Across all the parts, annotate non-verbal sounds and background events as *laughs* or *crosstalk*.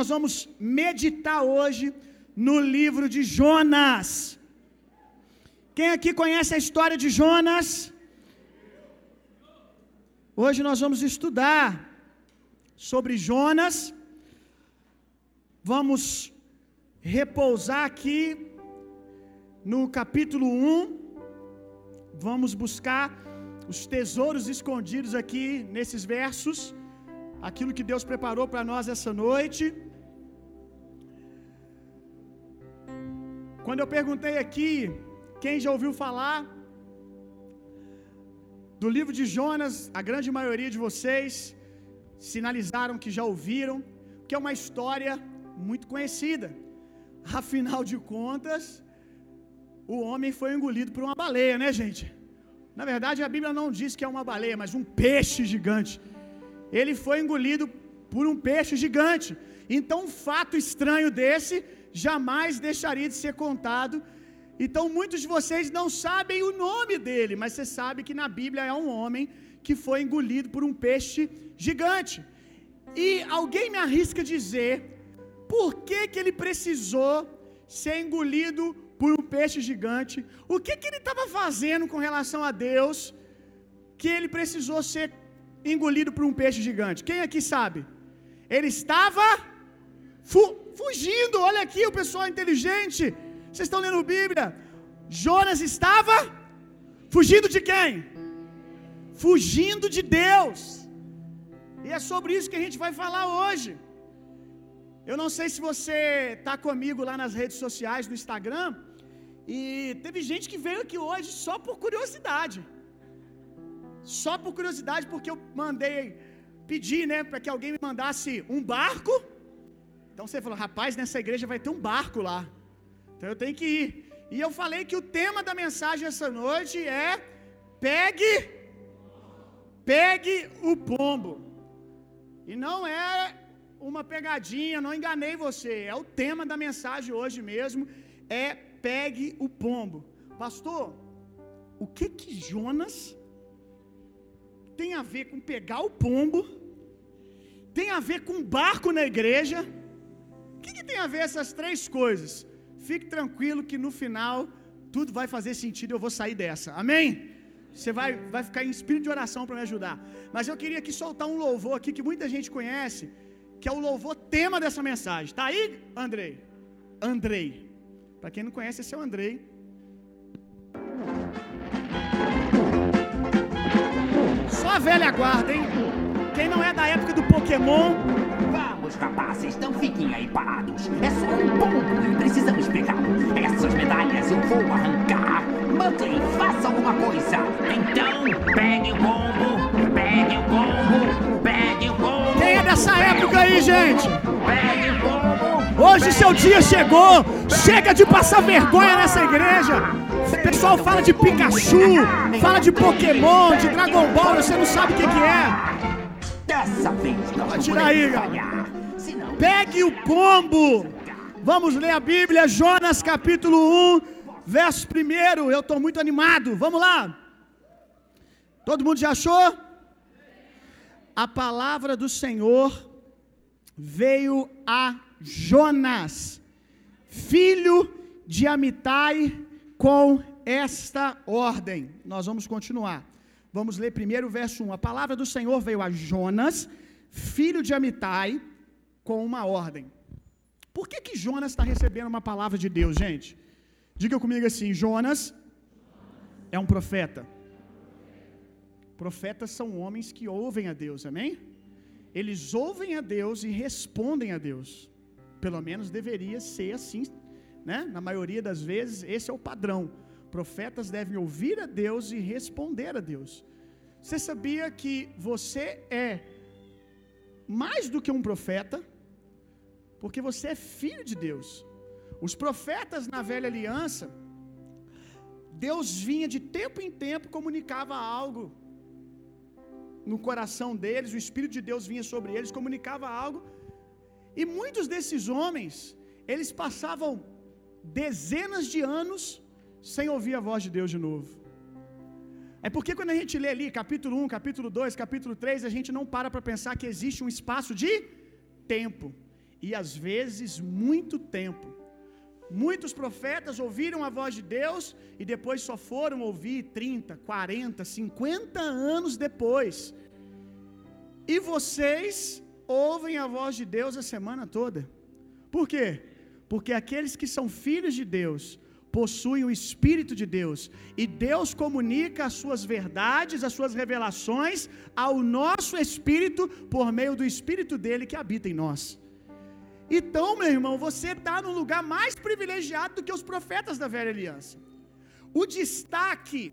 Nós vamos meditar hoje no livro de Jonas. Quem aqui conhece a história de Jonas? Hoje nós vamos estudar sobre Jonas. Vamos repousar aqui no capítulo 1. Vamos buscar os tesouros escondidos aqui nesses versos, aquilo que Deus preparou para nós essa noite. Quando eu perguntei aqui, quem já ouviu falar do livro de Jonas, a grande maioria de vocês sinalizaram que já ouviram, que é uma história muito conhecida. Afinal de contas, o homem foi engolido por uma baleia, né, gente? Na verdade, a Bíblia não diz que é uma baleia, mas um peixe gigante. Ele foi engolido por um peixe gigante. Então, um fato estranho desse jamais deixaria de ser contado. Então, muitos de vocês não sabem o nome dele, mas você sabe que na Bíblia é um homem que foi engolido por um peixe gigante. E alguém me arrisca dizer por que, que ele precisou ser engolido por um peixe gigante? O que, que ele estava fazendo com relação a Deus que ele precisou ser engolido por um peixe gigante? Quem aqui sabe? Ele estava fu fugindo. Olha aqui o pessoal inteligente. Vocês estão lendo Bíblia? Jonas estava fugindo de quem? Fugindo de Deus. E é sobre isso que a gente vai falar hoje. Eu não sei se você está comigo lá nas redes sociais, no Instagram, e teve gente que veio aqui hoje só por curiosidade. Só por curiosidade, porque eu mandei pedir, né, para que alguém me mandasse um barco. Então você falou, rapaz, nessa igreja vai ter um barco lá. Então eu tenho que ir. E eu falei que o tema da mensagem essa noite é pegue pegue o pombo. E não é uma pegadinha, não enganei você. É o tema da mensagem hoje mesmo, é pegue o pombo. Pastor, o que que Jonas tem a ver com pegar o pombo? Tem a ver com barco na igreja? Que, que tem a ver essas três coisas? Fique tranquilo que no final tudo vai fazer sentido, eu vou sair dessa. Amém? Você vai, vai ficar em espírito de oração para me ajudar. Mas eu queria aqui soltar um louvor aqui que muita gente conhece, que é o louvor tema dessa mensagem. Tá aí, Andrei? Andrei. Para quem não conhece, esse é o Andrei. Só a velha guarda, hein? Quem não é da época do Pokémon, Vamos, rapazes, não fiquem aí parados. É só um pombo e precisamos pegá-lo. Essas medalhas eu vou arrancar. Muttley, faça alguma coisa. Então, pegue o pombo, pegue o pombo, pegue o pombo. quem é dessa época aí, gente? Pegue o pombo. Hoje seu dia chegou. Chega de passar vergonha nessa igreja. O pessoal fala de Pikachu, fala de Pokémon, de Dragon Ball, você não sabe o que, que é. Dessa vez nós Tira aí, galera. Pegue o pombo. Vamos ler a Bíblia, Jonas capítulo 1, verso 1. Eu estou muito animado. Vamos lá. Todo mundo já achou? A palavra do Senhor veio a Jonas, filho de Amitai, com esta ordem. Nós vamos continuar. Vamos ler primeiro o verso 1. A palavra do Senhor veio a Jonas, filho de Amitai, com uma ordem. Por que que Jonas está recebendo uma palavra de Deus, gente? Diga comigo assim: Jonas é um profeta. Profetas são homens que ouvem a Deus, amém? Eles ouvem a Deus e respondem a Deus. Pelo menos deveria ser assim, né? Na maioria das vezes, esse é o padrão. Profetas devem ouvir a Deus e responder a Deus. Você sabia que você é mais do que um profeta? Porque você é filho de Deus. Os profetas na velha aliança, Deus vinha de tempo em tempo comunicava algo no coração deles, o Espírito de Deus vinha sobre eles, comunicava algo. E muitos desses homens, eles passavam dezenas de anos sem ouvir a voz de Deus de novo. É porque quando a gente lê ali capítulo 1, capítulo 2, capítulo 3, a gente não para para pensar que existe um espaço de tempo e às vezes muito tempo. Muitos profetas ouviram a voz de Deus e depois só foram ouvir 30, 40, 50 anos depois. E vocês ouvem a voz de Deus a semana toda. Por quê? Porque aqueles que são filhos de Deus possuem o Espírito de Deus, e Deus comunica as suas verdades, as suas revelações ao nosso espírito por meio do Espírito dele que habita em nós. Então, meu irmão, você está num lugar mais privilegiado do que os profetas da velha aliança. O destaque,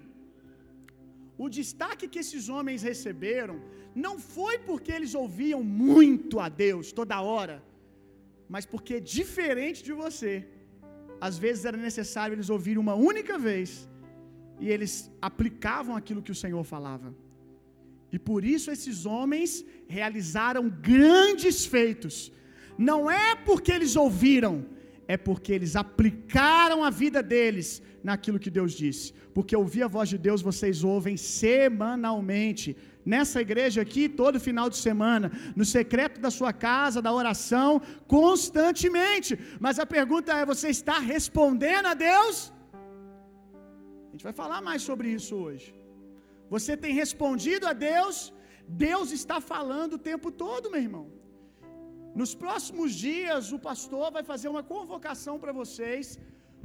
o destaque que esses homens receberam, não foi porque eles ouviam muito a Deus toda hora, mas porque diferente de você, às vezes era necessário eles ouvirem uma única vez e eles aplicavam aquilo que o Senhor falava. E por isso esses homens realizaram grandes feitos. Não é porque eles ouviram, é porque eles aplicaram a vida deles naquilo que Deus disse. Porque ouvir a voz de Deus vocês ouvem semanalmente nessa igreja aqui todo final de semana, no secreto da sua casa, da oração, constantemente. Mas a pergunta é: você está respondendo a Deus? A gente vai falar mais sobre isso hoje. Você tem respondido a Deus? Deus está falando o tempo todo, meu irmão. Nos próximos dias, o pastor vai fazer uma convocação para vocês,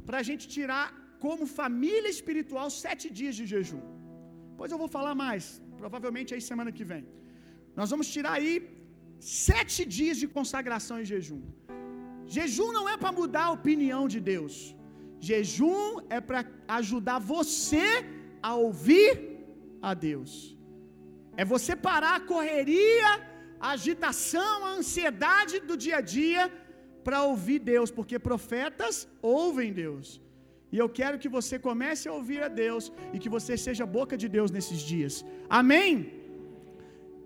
para a gente tirar como família espiritual sete dias de jejum. Pois eu vou falar mais, provavelmente aí semana que vem. Nós vamos tirar aí sete dias de consagração em jejum. Jejum não é para mudar a opinião de Deus. Jejum é para ajudar você a ouvir a Deus. É você parar a correria, a agitação, a ansiedade do dia a dia para ouvir Deus, porque profetas ouvem Deus. E eu quero que você comece a ouvir a Deus e que você seja boca de Deus nesses dias. Amém?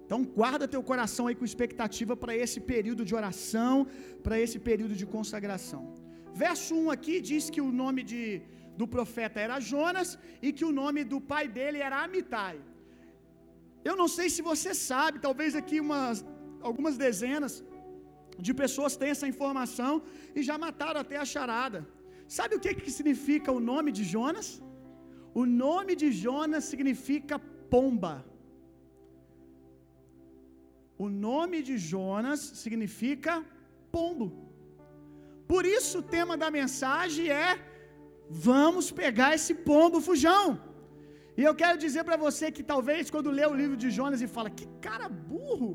Então guarda teu coração aí com expectativa para esse período de oração, para esse período de consagração. Verso 1 aqui diz que o nome de, do profeta era Jonas e que o nome do pai dele era Amitai. Eu não sei se você sabe, talvez aqui umas, algumas dezenas de pessoas têm essa informação e já mataram até a charada. Sabe o que, que significa o nome de Jonas? O nome de Jonas significa pomba. O nome de Jonas significa pombo. Por isso o tema da mensagem é: vamos pegar esse pombo fujão. E eu quero dizer para você que talvez quando lê o livro de Jonas e fala: que cara burro,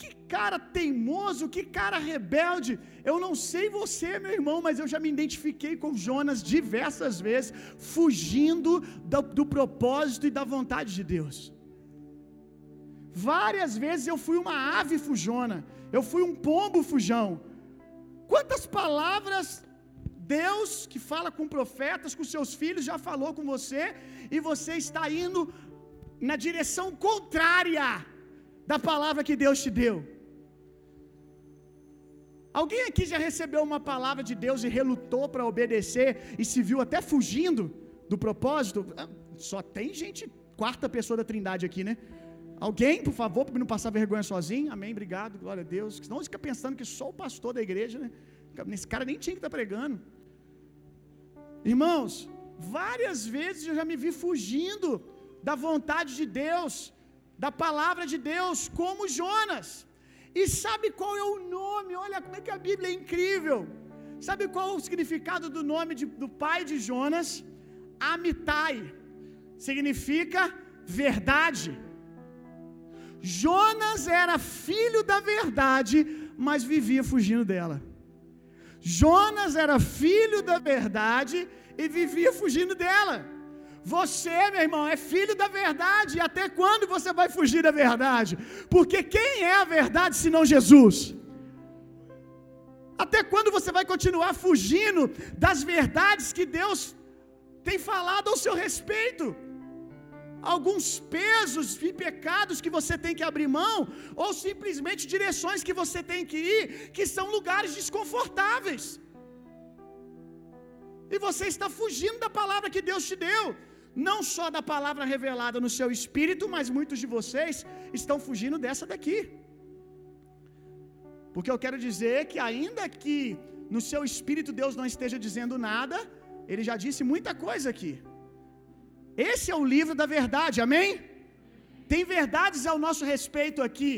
que cara teimoso, que cara rebelde. Eu não sei você, meu irmão, mas eu já me identifiquei com Jonas diversas vezes, fugindo do, do propósito e da vontade de Deus. Várias vezes eu fui uma ave fujona, eu fui um pombo fujão. Quantas palavras Deus que fala com profetas, com seus filhos, já falou com você, e você está indo na direção contrária da palavra que Deus te deu. Alguém aqui já recebeu uma palavra de Deus e relutou para obedecer e se viu até fugindo do propósito? Ah, só tem gente, quarta pessoa da Trindade aqui, né? Alguém, por favor, para não passar vergonha sozinho. Amém, obrigado, glória a Deus. Senão fica pensando que só o pastor da igreja, né? Esse cara nem tinha que estar tá pregando. Irmãos, várias vezes eu já me vi fugindo da vontade de Deus, da palavra de Deus, como Jonas. E sabe qual é o nome? Olha como é que a Bíblia é incrível. Sabe qual é o significado do nome de, do pai de Jonas? Amitai. Significa verdade. Jonas era filho da verdade, mas vivia fugindo dela. Jonas era filho da verdade e vivia fugindo dela. Você, meu irmão, é filho da verdade. E até quando você vai fugir da verdade? Porque quem é a verdade se não Jesus? Até quando você vai continuar fugindo das verdades que Deus tem falado ao seu respeito? Alguns pesos e pecados que você tem que abrir mão, ou simplesmente direções que você tem que ir, que são lugares desconfortáveis. E você está fugindo da palavra que Deus te deu não só da palavra revelada no seu espírito, mas muitos de vocês estão fugindo dessa daqui. Porque eu quero dizer que, ainda que no seu espírito Deus não esteja dizendo nada, ele já disse muita coisa aqui. Esse é o livro da verdade, amém? Tem verdades ao nosso respeito aqui,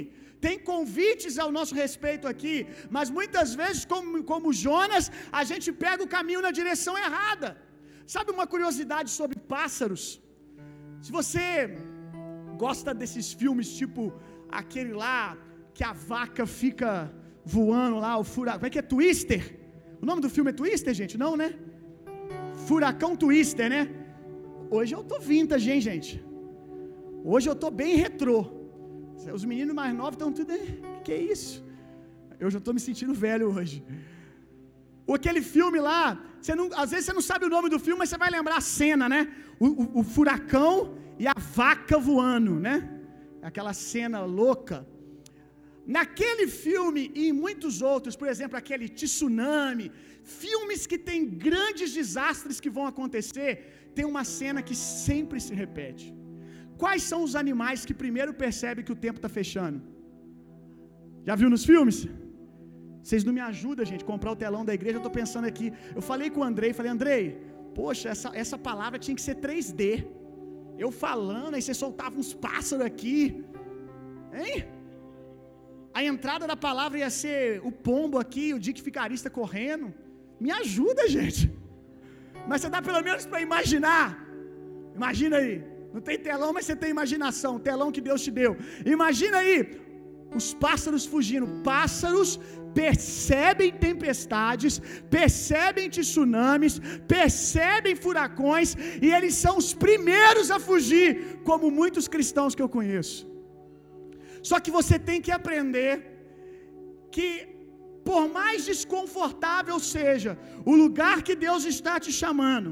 tem convites ao nosso respeito aqui, mas muitas vezes, como, como Jonas, a gente pega o caminho na direção errada. Sabe uma curiosidade sobre pássaros? Se você gosta desses filmes, tipo aquele lá que a vaca fica voando lá, o furacão. Como é que é Twister? O nome do filme é Twister, gente? Não, né? Furacão Twister, né? Hoje eu tô vintage, hein, gente? Hoje eu tô bem retrô. Os meninos mais novos estão tudo. Que é isso? Eu já tô me sentindo velho hoje. Ou aquele filme lá, você não, às vezes você não sabe o nome do filme, mas você vai lembrar a cena, né? O, o, o furacão e a vaca voando, né? Aquela cena louca. Naquele filme e em muitos outros, por exemplo, aquele tsunami, filmes que tem grandes desastres que vão acontecer, tem uma cena que sempre se repete. Quais são os animais que primeiro percebem que o tempo está fechando? Já viu nos filmes? Vocês não me ajudam, gente, comprar o telão da igreja. Eu estou pensando aqui. Eu falei com o Andrei, falei, Andrei, poxa, essa, essa palavra tinha que ser 3D. Eu falando, aí você soltava uns pássaros aqui. Hein? A entrada da palavra ia ser o pombo aqui, o Dick Ficarista correndo. Me ajuda, gente. Mas você dá pelo menos para imaginar. Imagina aí. Não tem telão, mas você tem imaginação. O telão que Deus te deu. Imagina aí. Os pássaros fugindo. Pássaros percebem tempestades, percebem tsunamis, percebem furacões e eles são os primeiros a fugir, como muitos cristãos que eu conheço. Só que você tem que aprender que, por mais desconfortável seja o lugar que Deus está te chamando,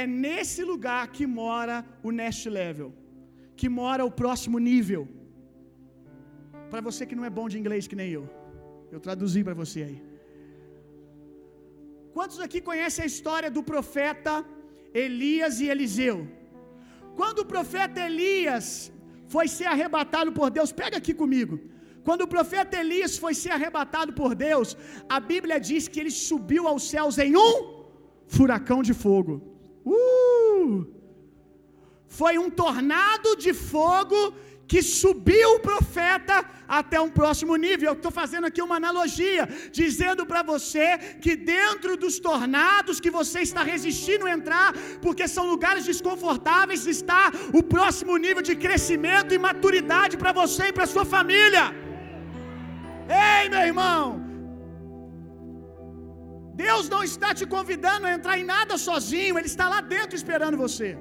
é nesse lugar que mora o next level, que mora o próximo nível. Para você que não é bom de inglês que nem eu, eu traduzi para você aí. Quantos aqui conhecem a história do profeta Elias e Eliseu? Quando o profeta Elias foi ser arrebatado por Deus, pega aqui comigo. Quando o profeta Elias foi ser arrebatado por Deus, a Bíblia diz que ele subiu aos céus em um furacão de fogo. Uh! Foi um tornado de fogo que subiu o profeta até um próximo nível. Eu estou fazendo aqui uma analogia, dizendo para você que dentro dos tornados que você está resistindo a entrar, porque são lugares desconfortáveis, está o próximo nível de crescimento e maturidade para você e para sua família. Ei, meu irmão, Deus não está te convidando a entrar em nada sozinho, Ele está lá dentro esperando você.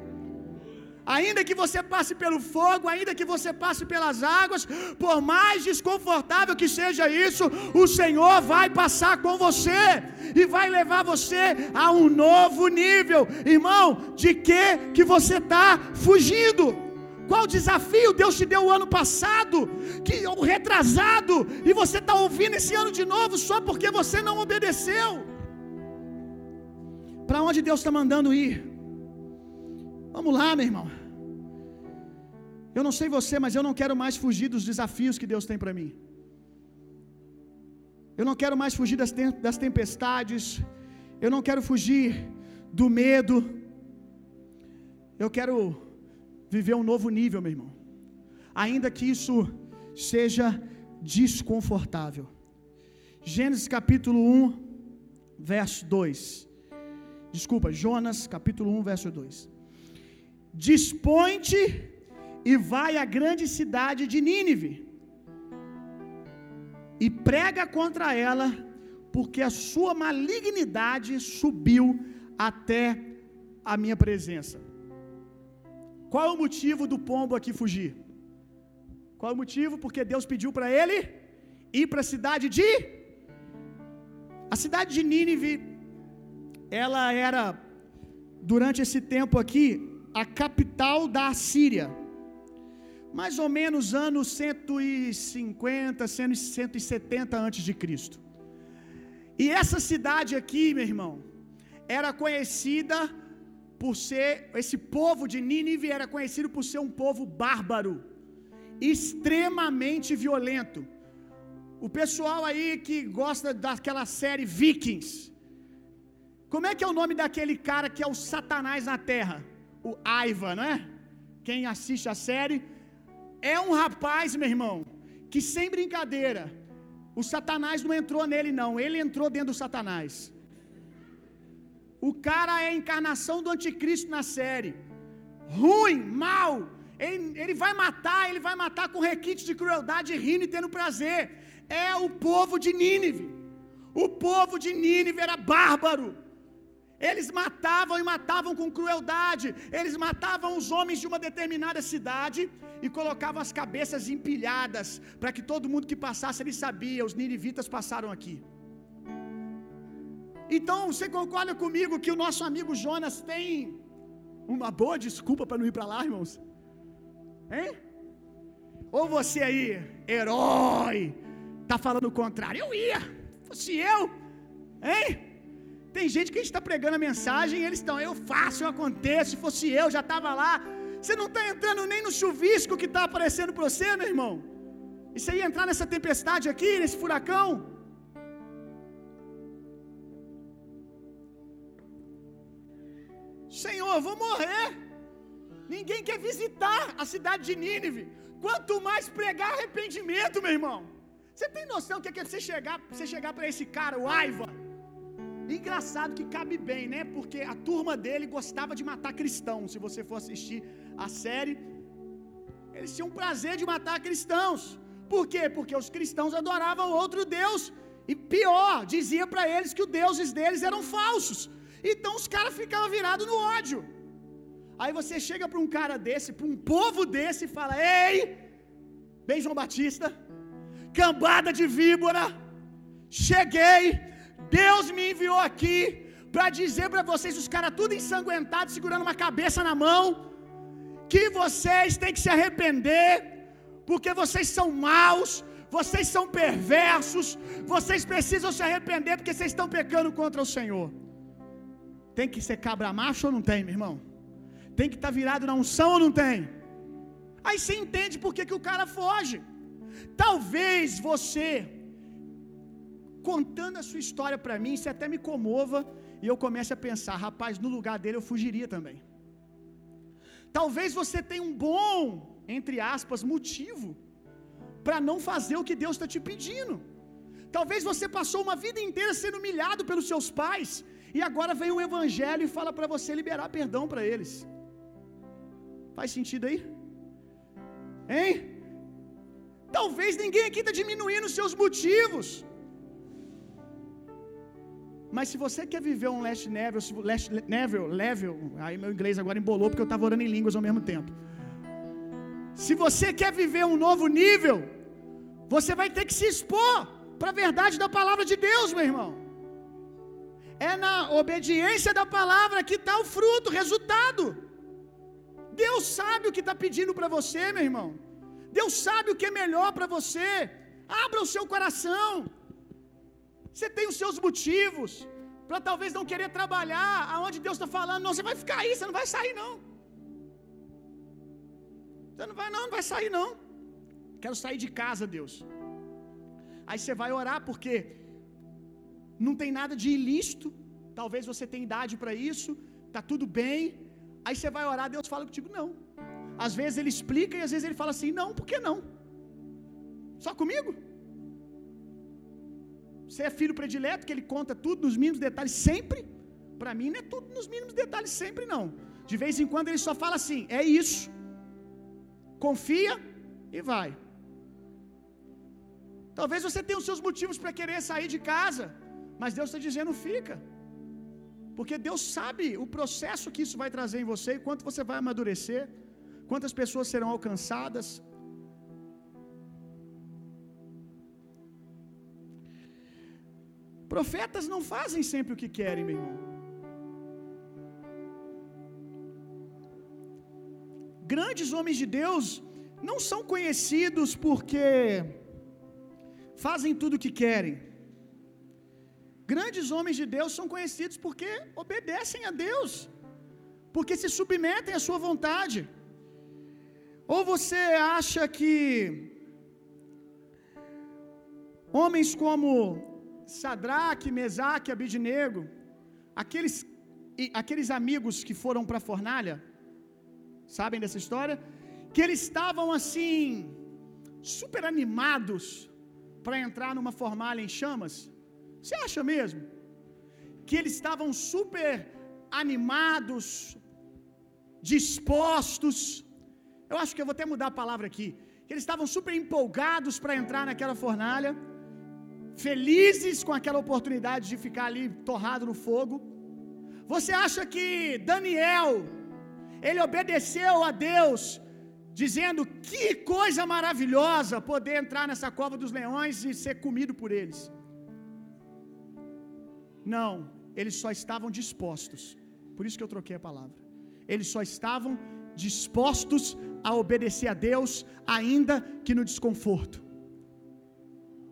Ainda que você passe pelo fogo, ainda que você passe pelas águas, por mais desconfortável que seja isso, o Senhor vai passar com você e vai levar você a um novo nível. Irmão, de que que você está fugindo? Qual desafio Deus te deu o ano passado, que o retrasado, e você está ouvindo esse ano de novo só porque você não obedeceu? Para onde Deus está mandando ir? Vamos lá, meu irmão. Eu não sei você, mas eu não quero mais fugir dos desafios que Deus tem para mim. Eu não quero mais fugir das, das tempestades. Eu não quero fugir do medo. Eu quero viver um novo nível, meu irmão. Ainda que isso seja desconfortável. Gênesis capítulo 1, verso 2. Desculpa, Jonas capítulo 1, verso 2. Dispõe-te e vai à grande cidade de Nínive e prega contra ela, porque a sua malignidade subiu até a minha presença. Qual o motivo do pombo aqui fugir? Qual o motivo? Porque Deus pediu para ele ir para a cidade de A cidade de Nínive ela era durante esse tempo aqui a capital da Assíria. Mais ou menos anos 150, 170 antes de Cristo. E essa cidade aqui, meu irmão, era conhecida por ser esse povo de Nínive era conhecido por ser um povo bárbaro, extremamente violento. O pessoal aí que gosta daquela série Vikings. Como é que é o nome daquele cara que é o Satanás na terra? O Aiva, não é? Quem assiste a série é um rapaz, meu irmão, que sem brincadeira, o Satanás não entrou nele não, ele entrou dentro do Satanás. O cara é a encarnação do anticristo na série. Ruim, mal. Ele, ele vai matar, ele vai matar com requinte de crueldade, rindo e tendo prazer. É o povo de Nínive. O povo de Nínive era bárbaro. Eles matavam e matavam com crueldade. Eles matavam os homens de uma determinada cidade e colocavam as cabeças empilhadas para que todo mundo que passasse ele sabia, os ninivitas passaram aqui. Então, você concorda comigo que o nosso amigo Jonas tem uma boa desculpa para não ir para lá, irmãos? Hein? Ou você aí, herói, tá falando o contrário? Eu ia, fosse eu, hein? Tem gente que a gente está pregando a mensagem e eles estão, eu faço, eu aconteço, se fosse eu, já estava lá. Você não está entrando nem no chuvisco que está aparecendo para você, meu irmão. E você ia entrar nessa tempestade aqui, nesse furacão? Senhor, eu vou morrer. Ninguém quer visitar a cidade de Nínive. Quanto mais pregar arrependimento, meu irmão. Você tem noção que é você chegar, você chegar para esse cara, o Aiva? Engraçado que cabe bem, né? Porque a turma dele gostava de matar cristãos. Se você for assistir a série, eles tinham prazer de matar cristãos. Por quê? Porque os cristãos adoravam outro Deus. E pior, dizia para eles que os deuses deles eram falsos. Então os caras ficavam virados no ódio. Aí você chega para um cara desse, para um povo desse e fala: Ei, bem João Batista, cambada de víbora, cheguei, Deus me enviou aqui para dizer para vocês, os caras tudo ensanguentados, segurando uma cabeça na mão, que vocês têm que se arrepender, porque vocês são maus, vocês são perversos, vocês precisam se arrepender porque vocês estão pecando contra o Senhor. Tem que ser cabra macho ou não tem, meu irmão? Tem que estar tá virado na unção ou não tem? Aí você entende por que, que o cara foge. Talvez você, contando a sua história para mim, você até me comova e eu comece a pensar, rapaz, no lugar dele eu fugiria também. Talvez você tenha um bom, entre aspas, motivo para não fazer o que Deus está te pedindo. Talvez você passou uma vida inteira sendo humilhado pelos seus pais e agora vem o evangelho e fala para você liberar perdão para eles. Faz sentido aí? Hein? Talvez ninguém aqui está diminuindo os seus motivos. Mas se você quer viver um last level, last level, level, aí meu inglês agora embolou porque eu estava orando em línguas ao mesmo tempo. Se você quer viver um novo nível, você vai ter que se expor para a verdade da palavra de Deus, meu irmão. É na obediência da palavra que está o fruto, o resultado. Deus sabe o que está pedindo para você, meu irmão. Deus sabe o que é melhor para você. Abra o seu coração. Você tem os seus motivos para talvez não querer trabalhar aonde Deus está falando. Não, você vai ficar aí, você não vai sair não. Você não vai não, não vai sair não. Quero sair de casa, Deus. Aí você vai orar porque não tem nada de ilícito. Talvez você tenha idade para isso, tá tudo bem. Aí você vai orar, Deus fala contigo não. Às vezes ele explica e às vezes ele fala assim: "Não, por que não?" Só comigo? Você é filho predileto, que ele conta tudo nos mínimos detalhes sempre? Para mim não é tudo nos mínimos detalhes sempre não. De vez em quando ele só fala assim: "É isso". Confia e vai. Talvez você tenha os seus motivos para querer sair de casa, mas Deus está dizendo: fica. Porque Deus sabe o processo que isso vai trazer em você quanto você vai amadurecer, quantas pessoas serão alcançadas. Profetas não fazem sempre o que querem, meu irmão. Grandes homens de Deus não são conhecidos porque fazem tudo o que querem. Grandes homens de Deus são conhecidos porque obedecem a Deus, porque se submetem à sua vontade. Ou você acha que Homens como Sadraque, Mesaque, Abidnego, aqueles, aqueles amigos que foram para a fornalha, sabem dessa história? Que eles estavam assim, super animados para entrar numa fornalha em chamas. Você acha mesmo? Que eles estavam super animados, dispostos. Eu acho que eu vou até mudar a palavra aqui. Eles estavam super empolgados para entrar naquela fornalha felizes com aquela oportunidade de ficar ali torrado no fogo. Você acha que Daniel ele obedeceu a Deus dizendo que coisa maravilhosa poder entrar nessa cova dos leões e ser comido por eles? Não, eles só estavam dispostos. Por isso que eu troquei a palavra. Eles só estavam dispostos a obedecer a Deus, ainda que no desconforto.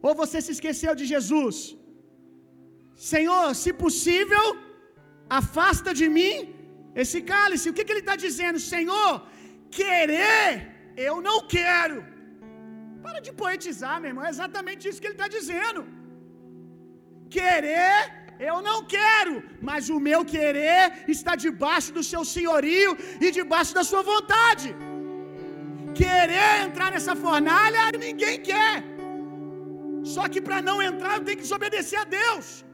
Ou você se esqueceu de Jesus? Senhor, se possível, afasta de mim esse cálice. O que, que ele está dizendo? Senhor, querer, eu não quero. Para de poetizar, meu irmão. É exatamente isso que ele está dizendo. Querer, eu não quero, mas o meu querer está debaixo do seu senhorio e debaixo da sua vontade. Querer entrar nessa fornalha, ninguém quer. Só que para não entrar eu tenho que desobedecer a Deus.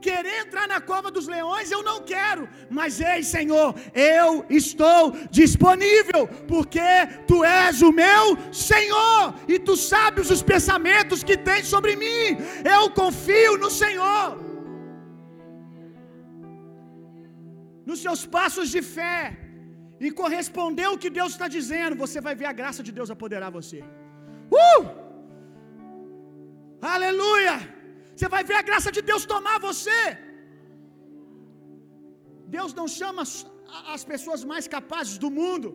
Querer entrar na cova dos leões eu não quero, mas ei, Senhor, eu estou disponível, porque tu és o meu Senhor e tu sabes os pensamentos que tens sobre mim. Eu confio no Senhor. Nos seus passos de fé e corresponder ao que Deus está dizendo, você vai ver a graça de Deus apoderar você. Uh! Aleluia! Você vai ver a graça de Deus tomar você. Deus não chama as pessoas mais capazes do mundo.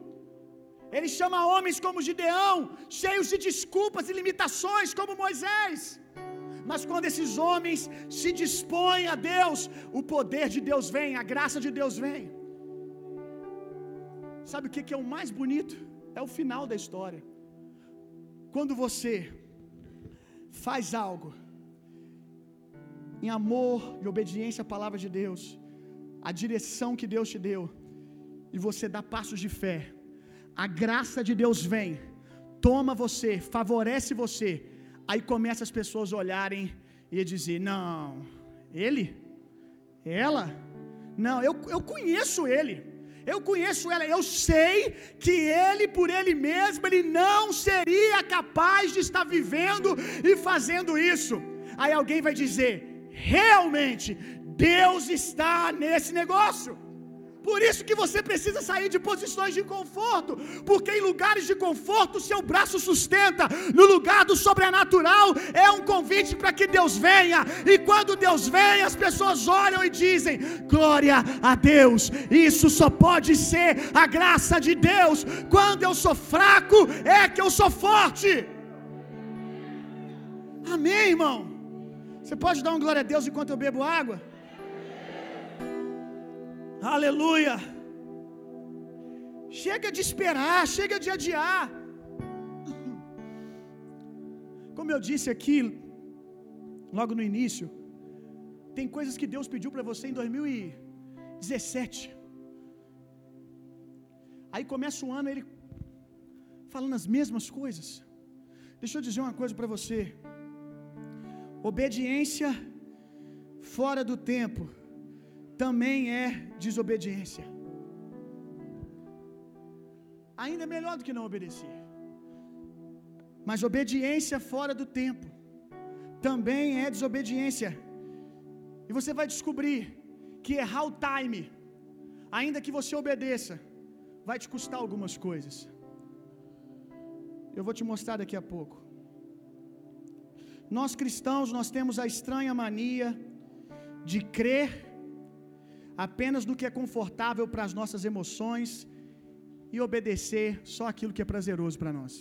Ele chama homens como Gideão, cheios de desculpas e limitações, como Moisés. Mas quando esses homens se dispõem a Deus, o poder de Deus vem, a graça de Deus vem. Sabe o que é o mais bonito? É o final da história. Quando você faz algo em amor e obediência à palavra de Deus, a direção que Deus te deu, e você dá passos de fé, a graça de Deus vem, toma você, favorece você, aí começa as pessoas olharem e dizer: Não, ele? Ela? Não, eu, eu conheço ele. Eu conheço ela, eu sei que ele por ele mesmo ele não seria capaz de estar vivendo e fazendo isso. Aí alguém vai dizer: realmente Deus está nesse negócio. Por isso que você precisa sair de posições de conforto, porque em lugares de conforto o seu braço sustenta, no lugar do sobrenatural é um convite para que Deus venha, e quando Deus vem, as pessoas olham e dizem: Glória a Deus, isso só pode ser a graça de Deus. Quando eu sou fraco, é que eu sou forte. Amém, irmão? Você pode dar um glória a Deus enquanto eu bebo água? Aleluia. Chega de esperar, chega de adiar. Como eu disse aqui, logo no início, tem coisas que Deus pediu para você em 2017. Aí começa o ano ele falando as mesmas coisas. Deixa eu dizer uma coisa para você. Obediência fora do tempo também é desobediência. Ainda é melhor do que não obedecer. Mas obediência fora do tempo também é desobediência. E você vai descobrir que errar o time, ainda que você obedeça, vai te custar algumas coisas. Eu vou te mostrar daqui a pouco. Nós cristãos, nós temos a estranha mania de crer apenas no que é confortável para as nossas emoções e obedecer só aquilo que é prazeroso para nós.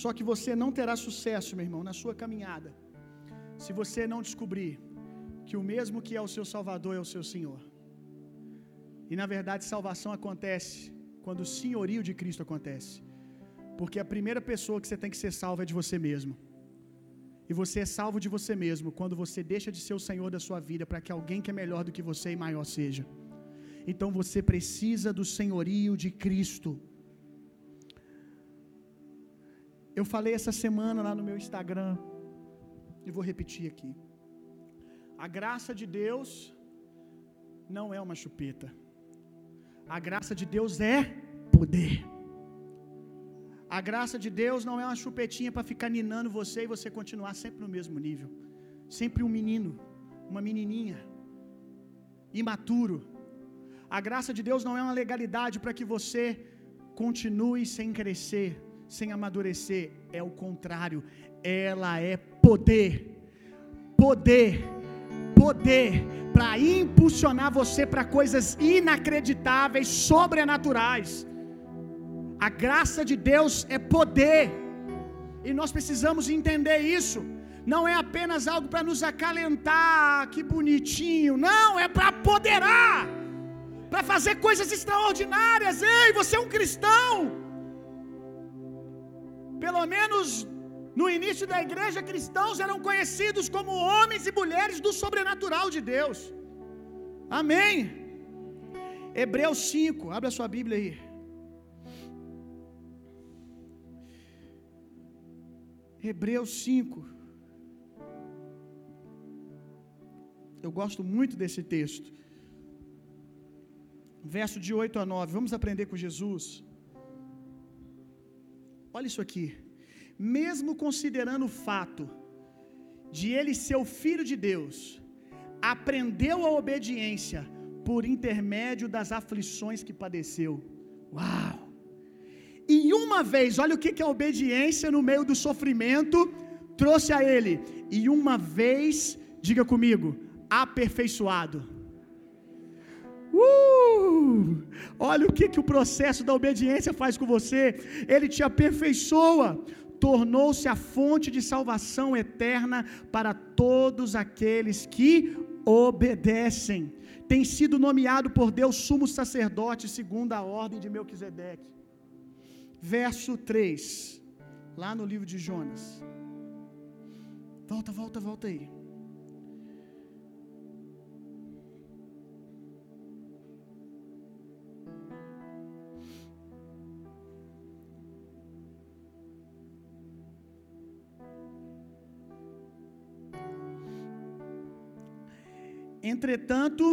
Só que você não terá sucesso, meu irmão, na sua caminhada, se você não descobrir que o mesmo que é o seu Salvador é o seu Senhor. E na verdade, salvação acontece quando o senhorio de Cristo acontece. Porque a primeira pessoa que você tem que ser salvo é de você mesmo. E você é salvo de você mesmo quando você deixa de ser o Senhor da sua vida para que alguém que é melhor do que você e maior seja. Então você precisa do senhorio de Cristo. Eu falei essa semana lá no meu Instagram, e vou repetir aqui. A graça de Deus não é uma chupeta. A graça de Deus é poder. A graça de Deus não é uma chupetinha para ficar ninando você e você continuar sempre no mesmo nível. Sempre um menino, uma menininha, imaturo. A graça de Deus não é uma legalidade para que você continue sem crescer, sem amadurecer. É o contrário, ela é poder. Poder. Poder para impulsionar você para coisas inacreditáveis, sobrenaturais. A graça de Deus é poder. E nós precisamos entender isso. Não é apenas algo para nos acalentar, que bonitinho. Não, é para apoderar. Para fazer coisas extraordinárias. Ei, você é um cristão. Pelo menos no início da igreja, cristãos eram conhecidos como homens e mulheres do sobrenatural de Deus. Amém. Hebreus 5, abra sua Bíblia aí. Hebreus 5. Eu gosto muito desse texto. Verso de 8 a 9. Vamos aprender com Jesus. Olha isso aqui. Mesmo considerando o fato de ele ser o filho de Deus, aprendeu a obediência por intermédio das aflições que padeceu. Uau! E uma vez, olha o que, que a obediência no meio do sofrimento trouxe a ele. E uma vez, diga comigo, aperfeiçoado. Uh! Olha o que, que o processo da obediência faz com você. Ele te aperfeiçoa, tornou-se a fonte de salvação eterna para todos aqueles que obedecem. Tem sido nomeado por Deus sumo sacerdote segundo a ordem de Melquisedeque verso 3, lá no livro de Jonas. Volta, volta, volta aí. Entretanto,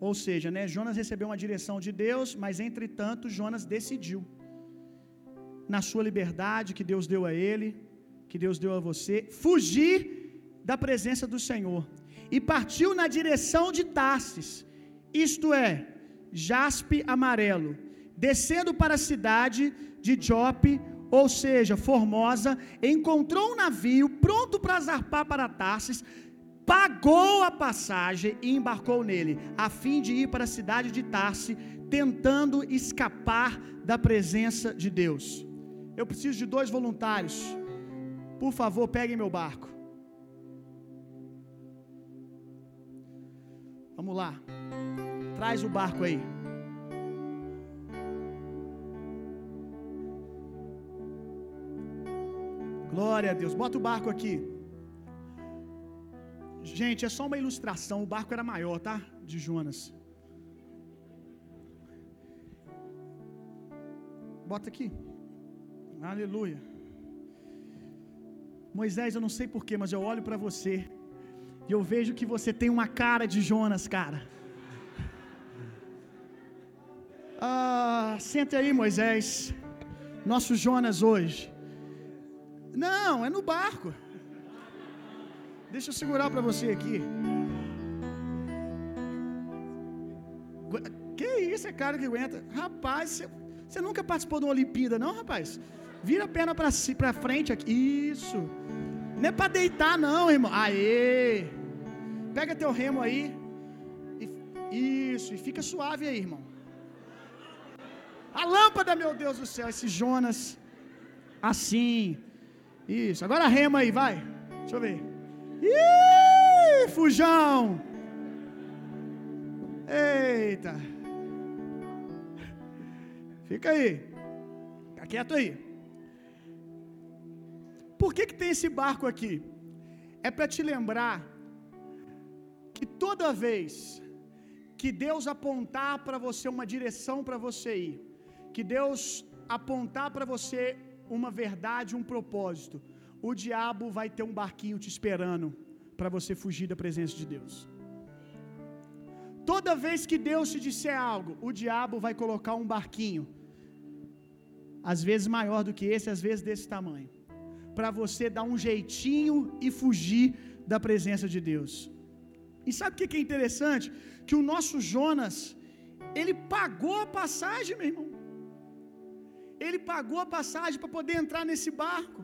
ou seja, né, Jonas recebeu uma direção de Deus, mas entretanto Jonas decidiu na sua liberdade que Deus deu a ele, que Deus deu a você, fugir da presença do Senhor e partiu na direção de Tarsis, isto é, jaspe amarelo, descendo para a cidade de Jope, ou seja, Formosa, encontrou um navio pronto para zarpar para Tarsis, pagou a passagem e embarcou nele, a fim de ir para a cidade de Tarse, tentando escapar da presença de Deus. Eu preciso de dois voluntários. Por favor, peguem meu barco. Vamos lá. Traz o barco aí. Glória a Deus. Bota o barco aqui. Gente, é só uma ilustração. O barco era maior, tá? De Jonas. Bota aqui. Aleluia. Moisés, eu não sei porquê, mas eu olho para você e eu vejo que você tem uma cara de Jonas, cara. Ah, senta aí, Moisés. Nosso Jonas hoje. Não, é no barco. Deixa eu segurar para você aqui. Que isso, é cara que aguenta. Rapaz, você nunca participou de uma Olimpíada, não, rapaz? Vira a perna para si, para frente aqui. Isso. Não é para deitar não, irmão. Aê! Pega teu remo aí. Isso, e fica suave aí, irmão. A lâmpada, meu Deus do céu, esse Jonas. Assim. Isso. Agora rema aí, vai. Deixa eu ver. Ih, fujão. Eita. Fica aí. Fica quieto aí. Por que, que tem esse barco aqui? É para te lembrar que toda vez que Deus apontar para você uma direção para você ir, que Deus apontar para você uma verdade, um propósito, o diabo vai ter um barquinho te esperando para você fugir da presença de Deus. Toda vez que Deus te disser algo, o diabo vai colocar um barquinho, às vezes maior do que esse, às vezes desse tamanho, para você dar um jeitinho e fugir da presença de Deus. E sabe o que é interessante? Que o nosso Jonas, ele pagou a passagem, meu irmão. Ele pagou a passagem para poder entrar nesse barco.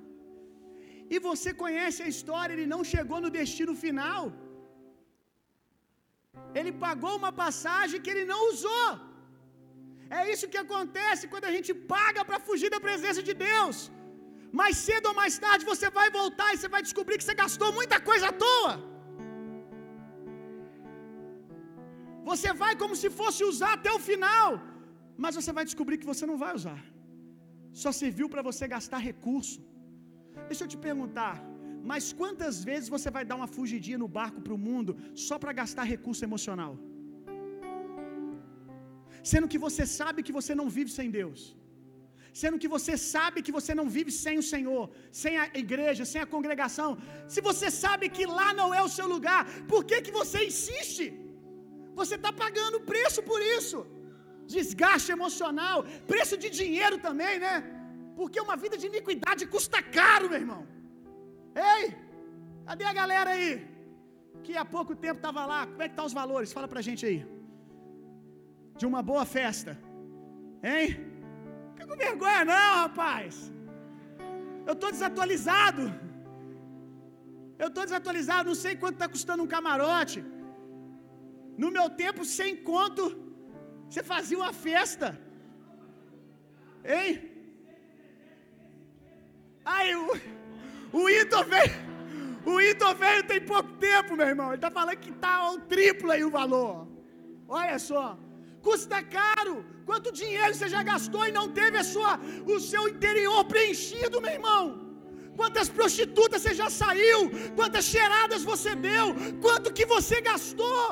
E você conhece a história, ele não chegou no destino final. Ele pagou uma passagem que ele não usou. É isso que acontece quando a gente paga para fugir da presença de Deus. Mais cedo ou mais tarde você vai voltar e você vai descobrir que você gastou muita coisa à toa. Você vai como se fosse usar até o final, mas você vai descobrir que você não vai usar. Só serviu para você gastar recurso. Deixa eu te perguntar, mas quantas vezes você vai dar uma fugidinha no barco para o mundo só para gastar recurso emocional? Sendo que você sabe que você não vive sem Deus. Sendo que você sabe que você não vive sem o Senhor, sem a igreja, sem a congregação. Se você sabe que lá não é o seu lugar, por que, que você insiste? Você está pagando preço por isso. Desgaste emocional, preço de dinheiro também, né? Porque uma vida de iniquidade custa caro, meu irmão. Ei, cadê a galera aí? Que há pouco tempo estava lá. Como é que estão tá os valores? Fala pra gente aí. De uma boa festa. Hein? Com vergonha não, rapaz. Eu estou desatualizado. Eu estou desatualizado, não sei quanto está custando um camarote. No meu tempo, sem conto, você fazia uma festa. Hein? Aí o, o Ito veio. O Ito veio tem pouco tempo, meu irmão. Ele está falando que está ao triplo aí o valor. Olha só. Custa caro. Quanto dinheiro você já gastou e não teve a sua, o seu interior preenchido, meu irmão? Quantas prostitutas você já saiu? Quantas cheiradas você deu? Quanto que você gastou?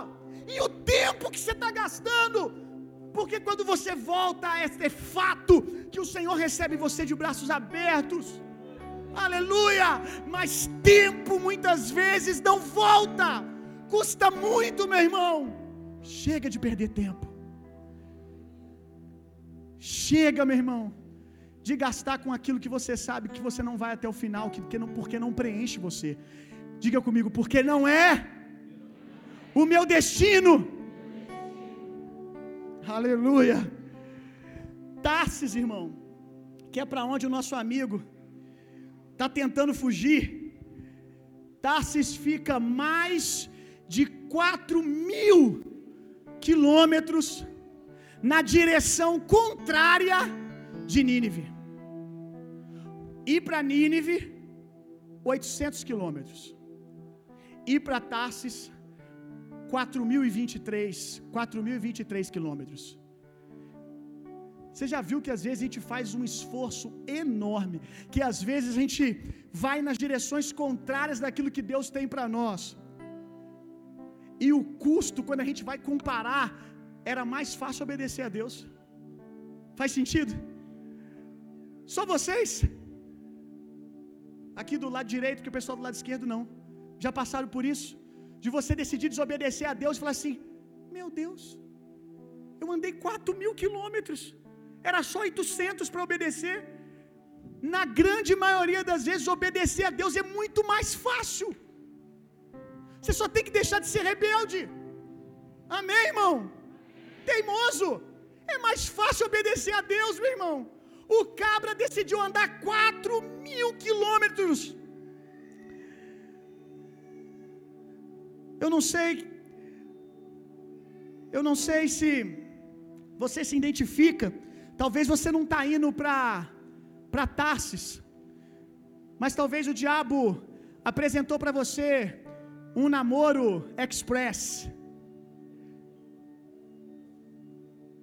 E o tempo que você está gastando? Porque quando você volta este fato que o Senhor recebe você de braços abertos, aleluia, mas tempo muitas vezes não volta, custa muito, meu irmão. Chega de perder tempo, chega, meu irmão, de gastar com aquilo que você sabe que você não vai até o final, que, não, porque não preenche você. Diga comigo, porque não é o meu destino. Aleluia. Tarsis, irmão, que é para onde o nosso amigo está tentando fugir. Tarsis fica mais de 4 mil quilômetros na direção contrária de Nínive. Ir para Nínive, 800 quilômetros. Ir para Tarsis, 4.023, 4.023 quilômetros. Você já viu que às vezes a gente faz um esforço enorme, que às vezes a gente vai nas direções contrárias daquilo que Deus tem para nós. E o custo, quando a gente vai comparar, era mais fácil obedecer a Deus. Faz sentido? Só vocês? Aqui do lado direito, que o pessoal do lado esquerdo não. Já passaram por isso? De você decidir desobedecer a Deus e falar assim: Meu Deus, eu andei 4 mil quilômetros era só 800 para obedecer. Na grande maioria das vezes, obedecer a Deus é muito mais fácil. Você só tem que deixar de ser rebelde. Amém, irmão? Teimoso. É mais fácil obedecer a Deus, meu irmão. O cabra decidiu andar 4 mil quilômetros. Eu não sei. Eu não sei se você se identifica Talvez você não está indo para Tarsis, mas talvez o diabo apresentou para você um namoro express.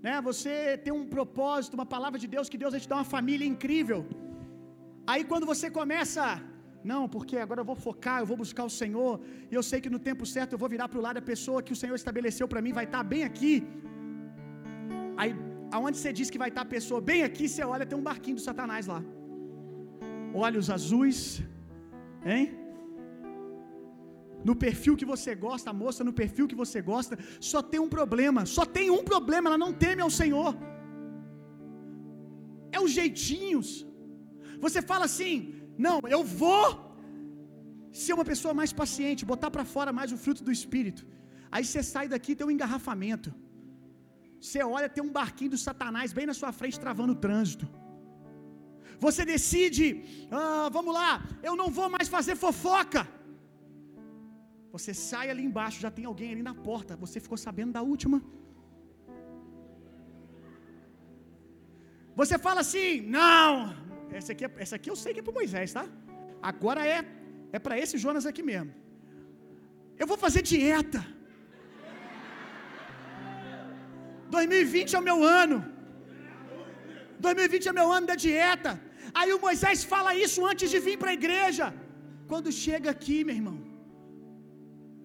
Né? Você tem um propósito, uma palavra de Deus que Deus vai te dar uma família incrível. Aí quando você começa, não, porque agora eu vou focar, eu vou buscar o Senhor, e eu sei que no tempo certo eu vou virar para o lado da pessoa que o Senhor estabeleceu para mim, vai estar bem aqui. Aí, aonde você diz que vai estar a pessoa bem aqui, você olha, tem um barquinho do Satanás lá. Olhos azuis, hein? No perfil que você gosta, a moça no perfil que você gosta, só tem um problema, só tem um problema, ela não teme ao Senhor. É os jeitinhos. Você fala assim: "Não, eu vou ser uma pessoa mais paciente, botar para fora mais o fruto do espírito". Aí você sai daqui tem um engarrafamento. Você olha, tem um barquinho do Satanás bem na sua frente travando o trânsito. Você decide, ah, vamos lá, eu não vou mais fazer fofoca. Você sai ali embaixo, já tem alguém ali na porta. Você ficou sabendo da última? Você fala assim: "Não, essa aqui, é, essa aqui eu sei que é para Moisés, tá? Agora é é para esse Jonas aqui mesmo. Eu vou fazer dieta. 2020 é o meu ano. 2020 é meu ano da dieta. Aí o Moisés fala isso antes de vir para a igreja. Quando chega aqui, meu irmão,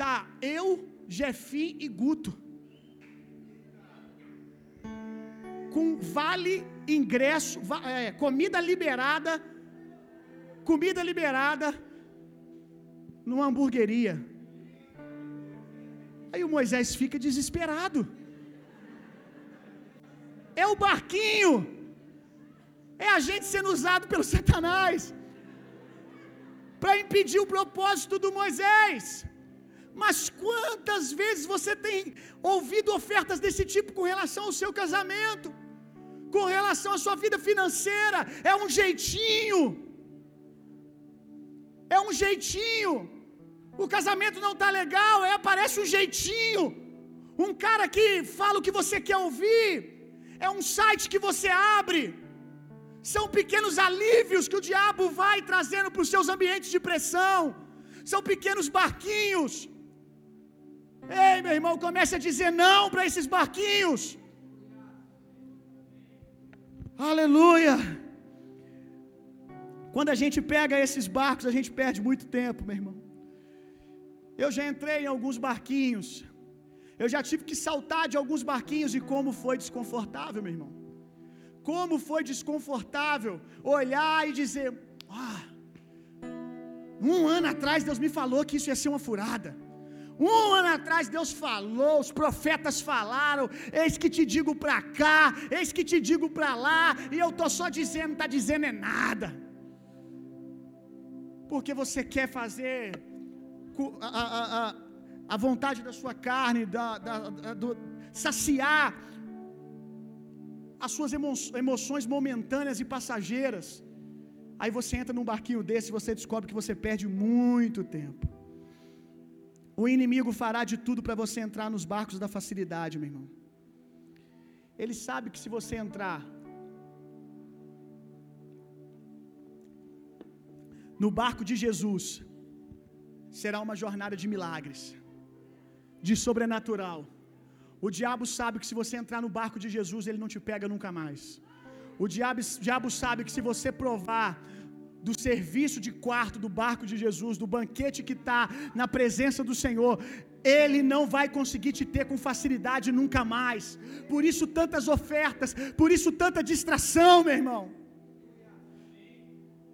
tá eu, Jefi e Guto. Com vale ingresso, é, comida liberada, comida liberada numa hamburgueria. Aí o Moisés fica desesperado. É o barquinho. É a gente sendo usado pelo Satanás para impedir o propósito do Moisés. Mas quantas vezes você tem ouvido ofertas desse tipo com relação ao seu casamento, com relação à sua vida financeira? É um jeitinho, é um jeitinho. O casamento não está legal, é, parece um jeitinho. Um cara que fala o que você quer ouvir, é um site que você abre. São pequenos alívios que o diabo vai trazendo para os seus ambientes de pressão. São pequenos barquinhos Ei, meu irmão, comece a dizer não para esses barquinhos. Aleluia. Quando a gente pega esses barcos, a gente perde muito tempo, meu irmão. Eu já entrei em alguns barquinhos. Eu já tive que saltar de alguns barquinhos e como foi desconfortável, meu irmão. Como foi desconfortável olhar e dizer: ah, um ano atrás Deus me falou que isso ia ser uma furada. Um ano atrás Deus falou, os profetas falaram, eis que te digo para cá, eis que te digo para lá, e eu tô só dizendo, tá dizendo é nada. Porque você quer fazer a, a, a, a vontade da sua carne, da, da, da do, saciar as suas emoções momentâneas e passageiras. Aí você entra num barquinho desse e você descobre que você perde muito tempo. O inimigo fará de tudo para você entrar nos barcos da facilidade, meu irmão. Ele sabe que se você entrar no barco de Jesus, será uma jornada de milagres, de sobrenatural. O diabo sabe que se você entrar no barco de Jesus, ele não te pega nunca mais. O diabo, diabo sabe que se você provar do serviço de quarto do barco de Jesus, do banquete que está na presença do Senhor, Ele não vai conseguir te ter com facilidade nunca mais. Por isso, tantas ofertas, por isso, tanta distração, meu irmão.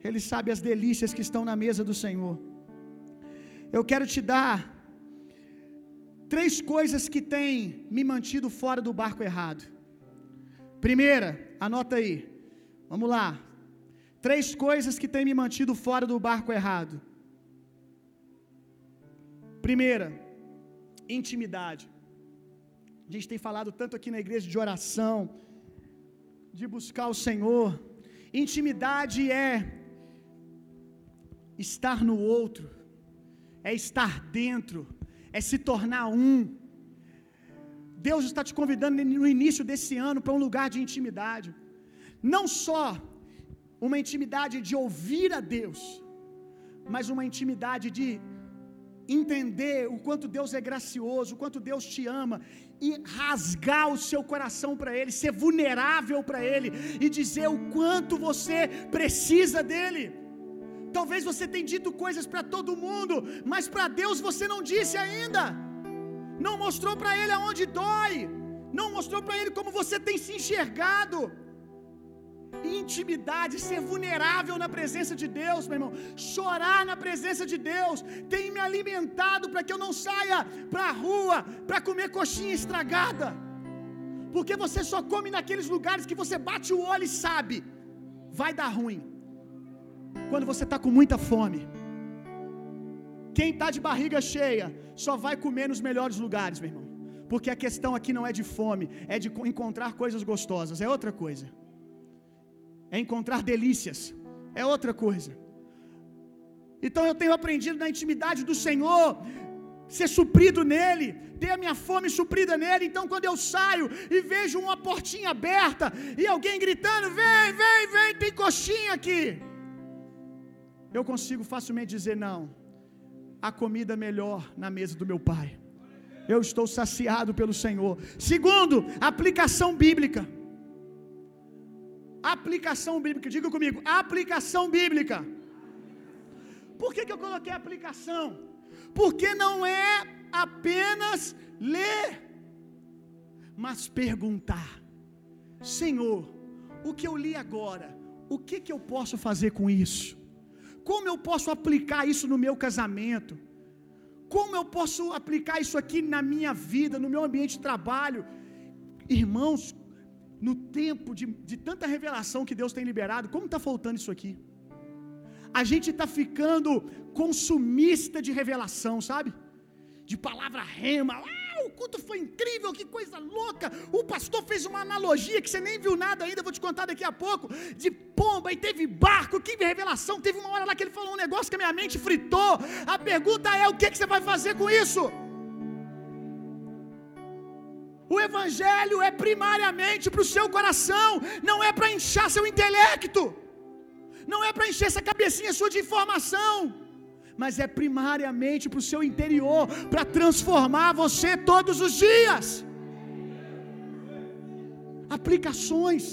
Ele sabe as delícias que estão na mesa do Senhor. Eu quero te dar três coisas que têm me mantido fora do barco errado. Primeira, anota aí. Vamos lá. Três coisas que têm me mantido fora do barco errado. Primeira, intimidade. A gente tem falado tanto aqui na igreja de oração, de buscar o Senhor. Intimidade é estar no outro, é estar dentro, é se tornar um. Deus está te convidando no início desse ano para um lugar de intimidade. Não só uma intimidade de ouvir a Deus, mas uma intimidade de entender o quanto Deus é gracioso, o quanto Deus te ama e rasgar o seu coração para Ele, ser vulnerável para Ele e dizer o quanto você precisa dEle. Talvez você tenha dito coisas para todo mundo, mas para Deus você não disse ainda. Não mostrou para Ele aonde dói. Não mostrou para Ele como você tem se enxergado intimidade, ser vulnerável na presença de Deus, meu irmão, chorar na presença de Deus, tem me alimentado para que eu não saia para a rua para comer coxinha estragada, porque você só come naqueles lugares que você bate o olho e sabe, vai dar ruim, quando você está com muita fome. Quem está de barriga cheia só vai comer nos melhores lugares, meu irmão. Porque a questão aqui não é de fome, é de encontrar coisas gostosas, é outra coisa é encontrar delícias, é outra coisa. Então eu tenho aprendido na intimidade do Senhor, ser suprido nele, ter a minha fome suprida nele. Então, quando eu saio e vejo uma portinha aberta e alguém gritando: vem, vem, vem, tem coxinha aqui. Eu consigo facilmente dizer: não, a comida melhor na mesa do meu pai. Eu estou saciado pelo Senhor. Segundo, aplicação bíblica. Aplicação bíblica, diga comigo, aplicação bíblica. Por que, que eu coloquei aplicação? Porque não é apenas ler, mas perguntar: Senhor, o que eu li agora, o que, que eu posso fazer com isso? Como eu posso aplicar isso no meu casamento? Como eu posso aplicar isso aqui na minha vida, no meu ambiente de trabalho? Irmãos, no tempo de, de tanta revelação que Deus tem liberado, como está faltando isso aqui? A gente está ficando consumista de revelação, sabe? De palavra rema. Ah, o culto foi incrível, que coisa louca. O pastor fez uma analogia que você nem viu nada ainda, vou te contar daqui a pouco. De pomba e teve barco, que revelação. Teve uma hora lá que ele falou um negócio que a minha mente fritou. A pergunta é: o que, que você vai fazer com isso? O Evangelho é primariamente para o seu coração, não é para inchar seu intelecto, não é para encher essa cabecinha sua de informação, mas é primariamente para o seu interior, para transformar você todos os dias. Aplicações.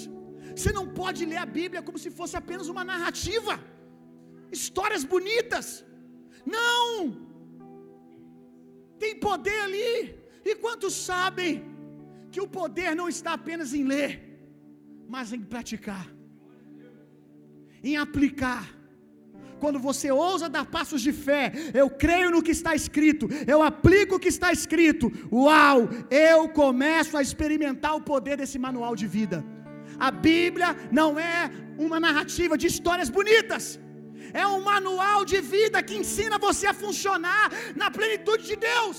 Você não pode ler a Bíblia como se fosse apenas uma narrativa, histórias bonitas. Não! Tem poder ali. E quantos sabem que o poder não está apenas em ler, mas em praticar, em aplicar. Quando você ousa dar passos de fé, eu creio no que está escrito, eu aplico o que está escrito, uau, eu começo a experimentar o poder desse manual de vida. A Bíblia não é uma narrativa de histórias bonitas, é um manual de vida que ensina você a funcionar na plenitude de Deus.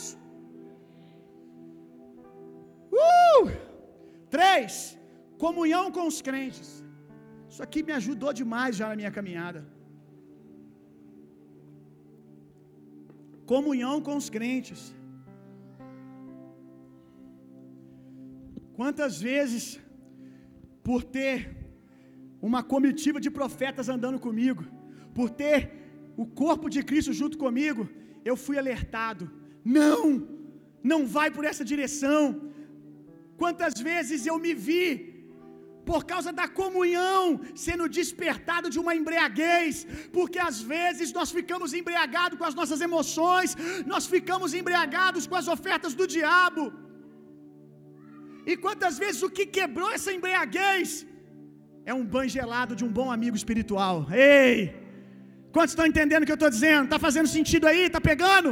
Uh! Três, comunhão com os crentes. Isso aqui me ajudou demais já na minha caminhada. Comunhão com os crentes. Quantas vezes, por ter uma comitiva de profetas andando comigo, por ter o corpo de Cristo junto comigo, eu fui alertado: não, não vai por essa direção, Quantas vezes eu me vi por causa da comunhão, sendo despertado de uma embriaguez, porque às vezes nós ficamos embriagados com as nossas emoções, nós ficamos embriagados com as ofertas do diabo. E quantas vezes o que quebrou essa embriaguez é um banho gelado de um bom amigo espiritual. Ei! Quantos estão entendendo o que eu estou dizendo? Está fazendo sentido aí? Está pegando?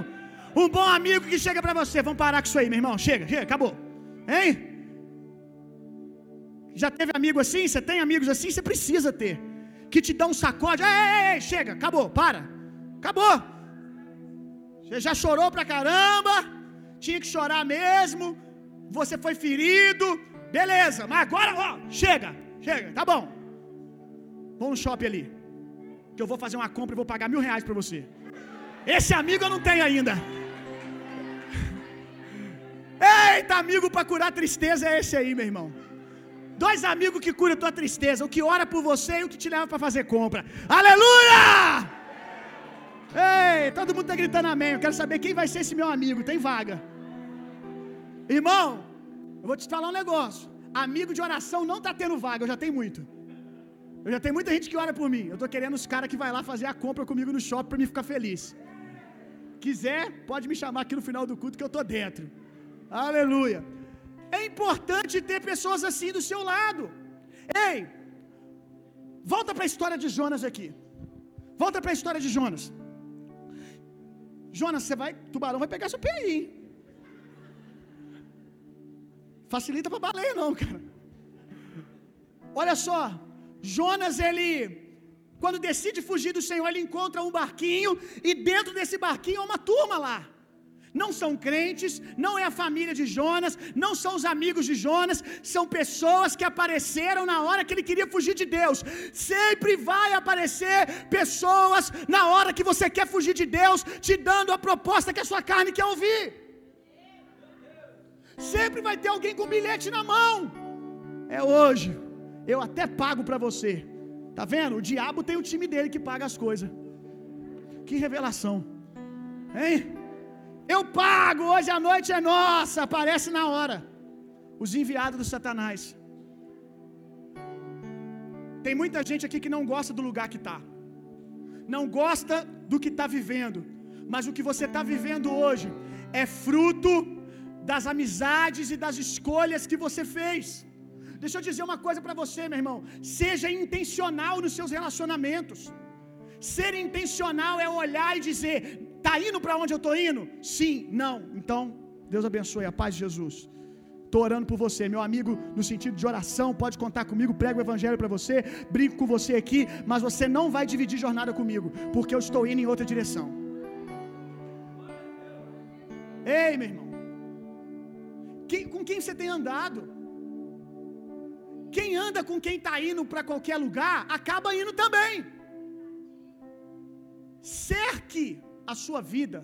Um bom amigo que chega para você, vamos parar com isso aí, meu irmão. Chega, chega, acabou. Hein? Já teve amigo assim? Você tem amigos assim? Você precisa ter. Que te dá um sacode. Ei, ei, ei, chega, acabou, para. Acabou. Você já chorou pra caramba. Tinha que chorar mesmo. Você foi ferido. Beleza, mas agora, ó, chega, chega, tá bom. Vamos no shopping ali. Que eu vou fazer uma compra e vou pagar mil reais pra você. Esse amigo eu não tenho ainda. *laughs* Eita, amigo para curar tristeza é esse aí, meu irmão. Dois amigos que curam tua tristeza, o que ora por você e o que te leva para fazer compra. Aleluia! Ei, todo mundo está gritando amém. Eu quero saber quem vai ser esse meu amigo. Tem vaga. Irmão, eu vou te falar um negócio. Amigo de oração não está tendo vaga, eu já tenho muito. Eu já tenho muita gente que ora por mim. Eu estou querendo os caras que vai lá fazer a compra comigo no shopping para me ficar feliz. Quiser, pode me chamar aqui no final do culto que eu estou dentro. Aleluia. É importante ter pessoas assim do seu lado. Ei, volta para a história de Jonas aqui. Volta para a história de Jonas. Jonas, você vai, tubarão vai pegar seu pé aí. Hein? Facilita para baleia não, cara. Olha só, Jonas ele quando decide fugir do Senhor, ele encontra um barquinho e dentro desse barquinho há uma turma lá. Não são crentes, não é a família de Jonas, não são os amigos de Jonas, são pessoas que apareceram na hora que ele queria fugir de Deus. Sempre vai aparecer pessoas na hora que você quer fugir de Deus, te dando a proposta que a sua carne quer ouvir. Sempre vai ter alguém com bilhete na mão. É hoje. Eu até pago para você. Tá vendo? O diabo tem o time dele que paga as coisas. Que revelação. Hein? Eu pago, hoje a noite é nossa, aparece na hora. Os enviados do Satanás. Tem muita gente aqui que não gosta do lugar que está. Não gosta do que está vivendo. Mas o que você está vivendo hoje é fruto das amizades e das escolhas que você fez. Deixa eu dizer uma coisa para você, meu irmão. Seja intencional nos seus relacionamentos. Ser intencional é olhar e dizer: tá indo para onde eu tô indo? Sim, não. Então, Deus abençoe a paz de Jesus. Estou orando por você, meu amigo, no sentido de oração. Pode contar comigo, prego o evangelho para você, brinco com você aqui, mas você não vai dividir jornada comigo, porque eu estou indo em outra direção. Ei, meu irmão, quem, com quem você tem andado? Quem anda com quem está indo para qualquer lugar, acaba indo também. Cerque a sua vida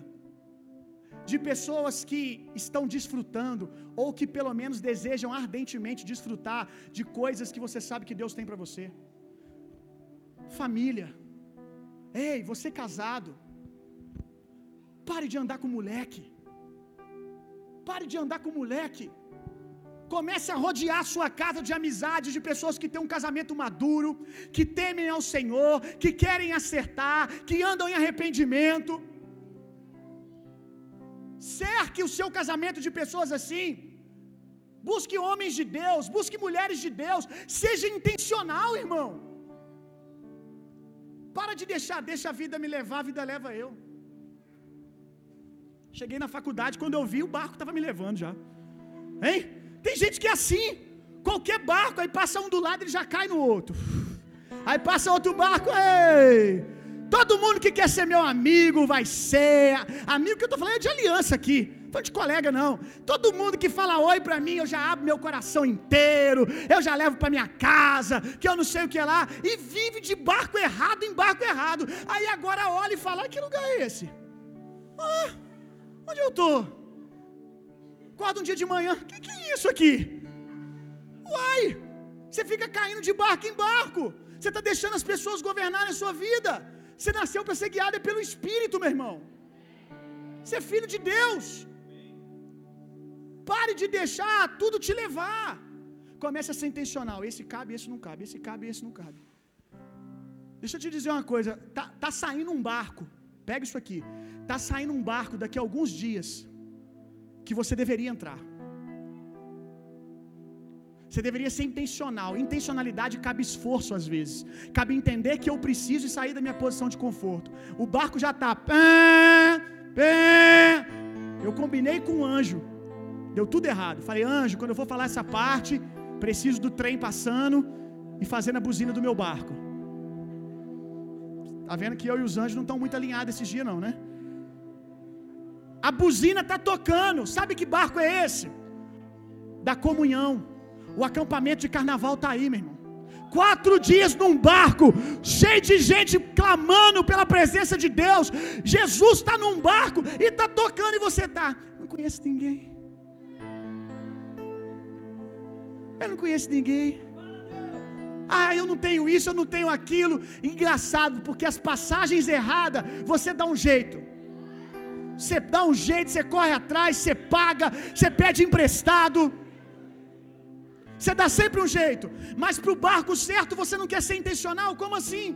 de pessoas que estão desfrutando ou que pelo menos desejam ardentemente desfrutar de coisas que você sabe que Deus tem para você. Família. Ei, você casado. Pare de andar com moleque. Pare de andar com moleque. Comece a rodear sua casa de amizade de pessoas que têm um casamento maduro, que temem ao Senhor, que querem acertar, que andam em arrependimento. Cerque o seu casamento de pessoas assim. Busque homens de Deus, busque mulheres de Deus. Seja intencional, irmão. Para de deixar, deixa a vida me levar, a vida leva eu. Cheguei na faculdade, quando eu vi, o barco estava me levando já. Hein? Tem gente que é assim. Qualquer barco, aí passa um do lado, ele já cai no outro. Aí passa outro barco, ei! Todo mundo que quer ser meu amigo vai ser. Amigo que eu estou falando é de aliança aqui. Não de colega, não. Todo mundo que fala oi pra mim, eu já abro meu coração inteiro. Eu já levo pra minha casa, que eu não sei o que é lá. E vive de barco errado em barco errado. Aí agora olha e fala: que lugar é esse? Ah, onde eu estou? Acorda um dia de manhã, o que, que é isso aqui? Uai, você fica caindo de barco em barco. Você está deixando as pessoas governarem a sua vida. Você nasceu para ser guiado pelo Espírito, meu irmão. Você é filho de Deus. Pare de deixar tudo te levar. Comece a ser intencional. Esse cabe, esse não cabe. Esse cabe, esse não cabe. Deixa eu te dizer uma coisa. Tá, tá saindo um barco. Pega isso aqui. Tá saindo um barco daqui a alguns dias que você deveria entrar. Você deveria ser intencional. Intencionalidade cabe esforço às vezes. Cabe entender que eu preciso sair da minha posição de conforto. O barco já está. Eu combinei com o anjo. Deu tudo errado. Falei, anjo, quando eu for falar essa parte, preciso do trem passando e fazendo a buzina do meu barco. Tá vendo que eu e os anjos não estão muito alinhados esses dias, não, né? A buzina está tocando. Sabe que barco é esse? Da comunhão. O acampamento de carnaval está aí, meu irmão. Quatro dias num barco, cheio de gente clamando pela presença de Deus. Jesus está num barco e está tocando e você está. Não conheço ninguém. Eu não conheço ninguém. Ah, eu não tenho isso, eu não tenho aquilo. Engraçado, porque as passagens erradas, você dá um jeito. Você dá um jeito, você corre atrás, você paga, você pede emprestado. Você dá sempre um jeito. Mas para o barco certo você não quer ser intencional? Como assim?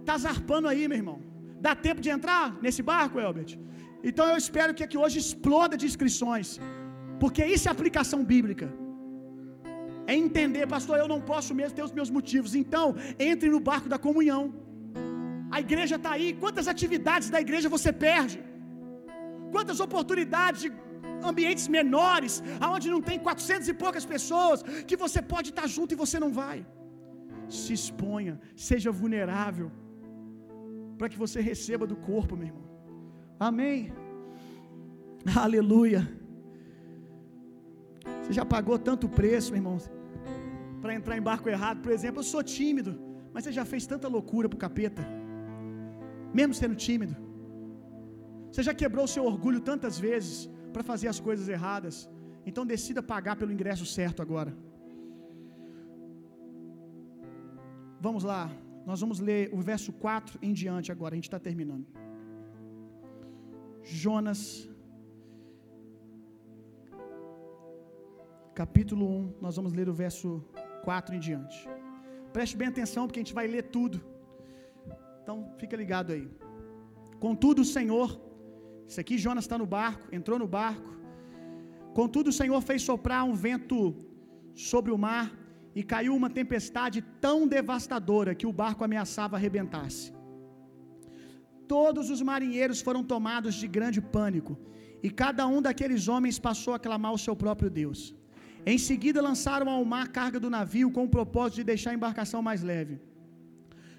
Está zarpando aí, meu irmão. Dá tempo de entrar nesse barco, Elbert? Então eu espero que aqui hoje exploda de inscrições. Porque isso é aplicação bíblica. É entender, pastor, eu não posso mesmo ter os meus motivos. Então, entre no barco da comunhão. A igreja está aí. Quantas atividades da igreja você perde? Quantas oportunidades de ambientes menores, aonde não tem 400 e poucas pessoas, que você pode estar junto e você não vai. Se exponha, seja vulnerável, para que você receba do corpo, meu irmão. Amém. *laughs* Aleluia. Você já pagou tanto preço, meu irmão, para entrar em barco errado. Por exemplo, eu sou tímido, mas você já fez tanta loucura pro capeta, mesmo sendo tímido. Você já quebrou seu orgulho tantas vezes para fazer as coisas erradas. Então decida pagar pelo ingresso certo agora. Vamos lá, nós vamos ler o verso 4 em diante agora, a gente está terminando. Jonas, capítulo 1, nós vamos ler o verso 4 em diante. Preste bem atenção, porque a gente vai ler tudo. Então, fica ligado aí. Contudo, o Senhor, isso aqui Jonas está no barco, entrou no barco. Contudo, o Senhor fez soprar um vento sobre o mar e caiu uma tempestade tão devastadora que o barco ameaçava arrebentar-se. Todos os marinheiros foram tomados de grande pânico, e cada um daqueles homens passou a clamar ao seu próprio Deus. Em seguida, lançaram ao mar a carga do navio com o propósito de deixar a embarcação mais leve.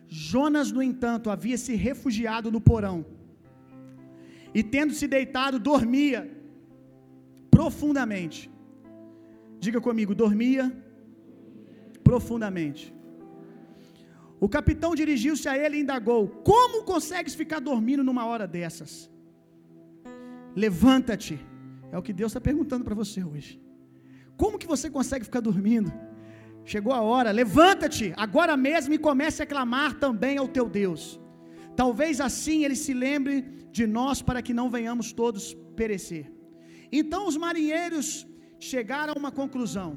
Jonas, no entanto, havia se refugiado no porão e, tendo se deitado, dormia profundamente. Diga comigo, dormia profundamente. O capitão dirigiu-se a ele e indagou: Como consegues ficar dormindo numa hora dessas? Levanta-te. É o que Deus está perguntando para você hoje. Como que você consegue ficar dormindo? Chegou a hora, levanta-te agora mesmo e comece a clamar também ao teu Deus. Talvez assim ele se lembre de nós para que não venhamos todos perecer. Então os marinheiros chegaram a uma conclusão.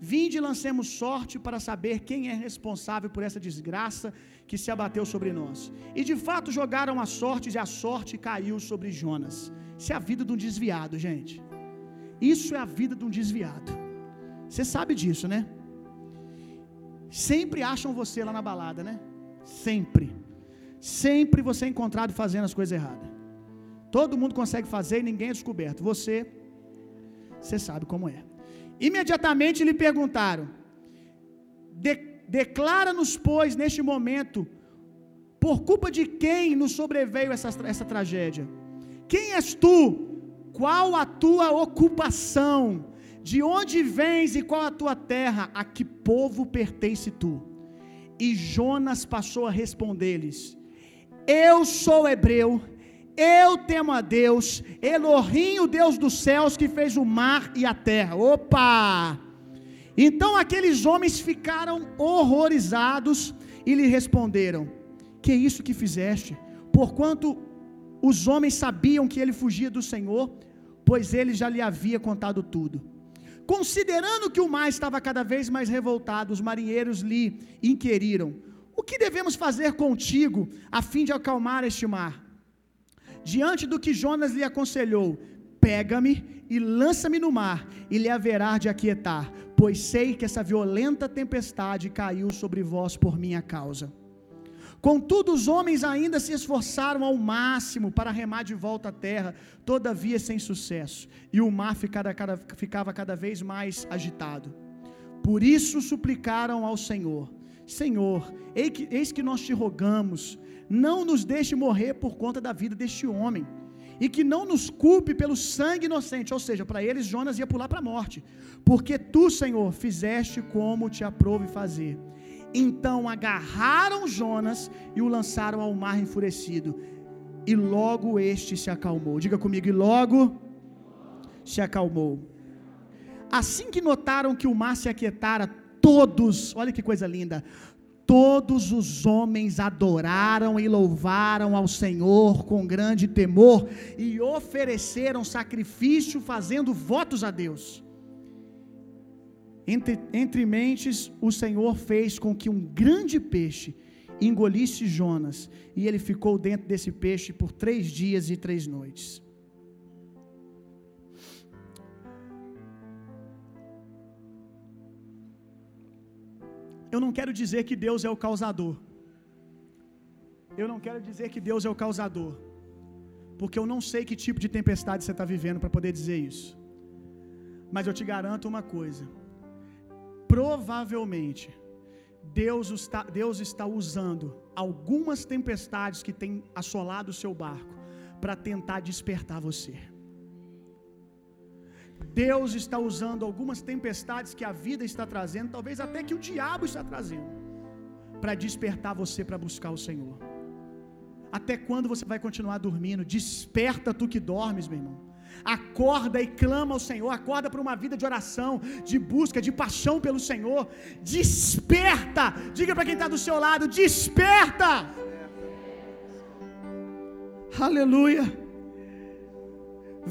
Vinde e lancemos sorte para saber quem é responsável por essa desgraça que se abateu sobre nós. E de fato jogaram a sorte e a sorte caiu sobre Jonas. Isso é a vida de um desviado, gente. Isso é a vida de um desviado. Você sabe disso, né? Sempre acham você lá na balada, né? Sempre. Sempre você é encontrado fazendo as coisas erradas. Todo mundo consegue fazer e ninguém é descoberto. Você, você sabe como é. Imediatamente lhe perguntaram: de, Declara-nos, pois, neste momento, por culpa de quem nos sobreveio essa, essa tragédia? Quem és tu? Qual a tua ocupação? De onde vens e qual a tua terra? A que povo pertence tu? E Jonas passou a responder-lhes: Eu sou hebreu, eu temo a Deus, Elohim, o Deus dos céus, que fez o mar e a terra. Opa! Então aqueles homens ficaram horrorizados e lhe responderam: Que é isso que fizeste? Porquanto os homens sabiam que ele fugia do Senhor, pois ele já lhe havia contado tudo. Considerando que o mar estava cada vez mais revoltado, os marinheiros lhe inquiriram: O que devemos fazer contigo a fim de acalmar este mar? Diante do que Jonas lhe aconselhou: Pega-me e lança-me no mar, e lhe haverá de aquietar, pois sei que essa violenta tempestade caiu sobre vós por minha causa. Contudo, os homens ainda se esforçaram ao máximo para remar de volta à terra, todavia sem sucesso, e o mar ficava cada, ficava cada vez mais agitado. Por isso suplicaram ao Senhor: Senhor, eis que nós te rogamos, não nos deixe morrer por conta da vida deste homem, e que não nos culpe pelo sangue inocente. Ou seja, para eles, Jonas ia pular para a morte, porque tu, Senhor, fizeste como te aprove fazer. Então agarraram Jonas e o lançaram ao mar enfurecido. E logo este se acalmou. Diga comigo, e logo se acalmou. Assim que notaram que o mar se aquietara, todos, olha que coisa linda, todos os homens adoraram e louvaram ao Senhor com grande temor e ofereceram sacrifício, fazendo votos a Deus. Entre, entre mentes, o Senhor fez com que um grande peixe engolisse Jonas, e ele ficou dentro desse peixe por três dias e três noites. Eu não quero dizer que Deus é o causador. Eu não quero dizer que Deus é o causador. Porque eu não sei que tipo de tempestade você está vivendo para poder dizer isso. Mas eu te garanto uma coisa. Provavelmente, Deus está, Deus está usando algumas tempestades que têm assolado o seu barco para tentar despertar você. Deus está usando algumas tempestades que a vida está trazendo, talvez até que o diabo está trazendo, para despertar você para buscar o Senhor. Até quando você vai continuar dormindo? Desperta tu que dormes, meu irmão. Acorda e clama ao Senhor, acorda para uma vida de oração, de busca, de paixão pelo Senhor. Desperta! Diga para quem está do seu lado: desperta! Aleluia.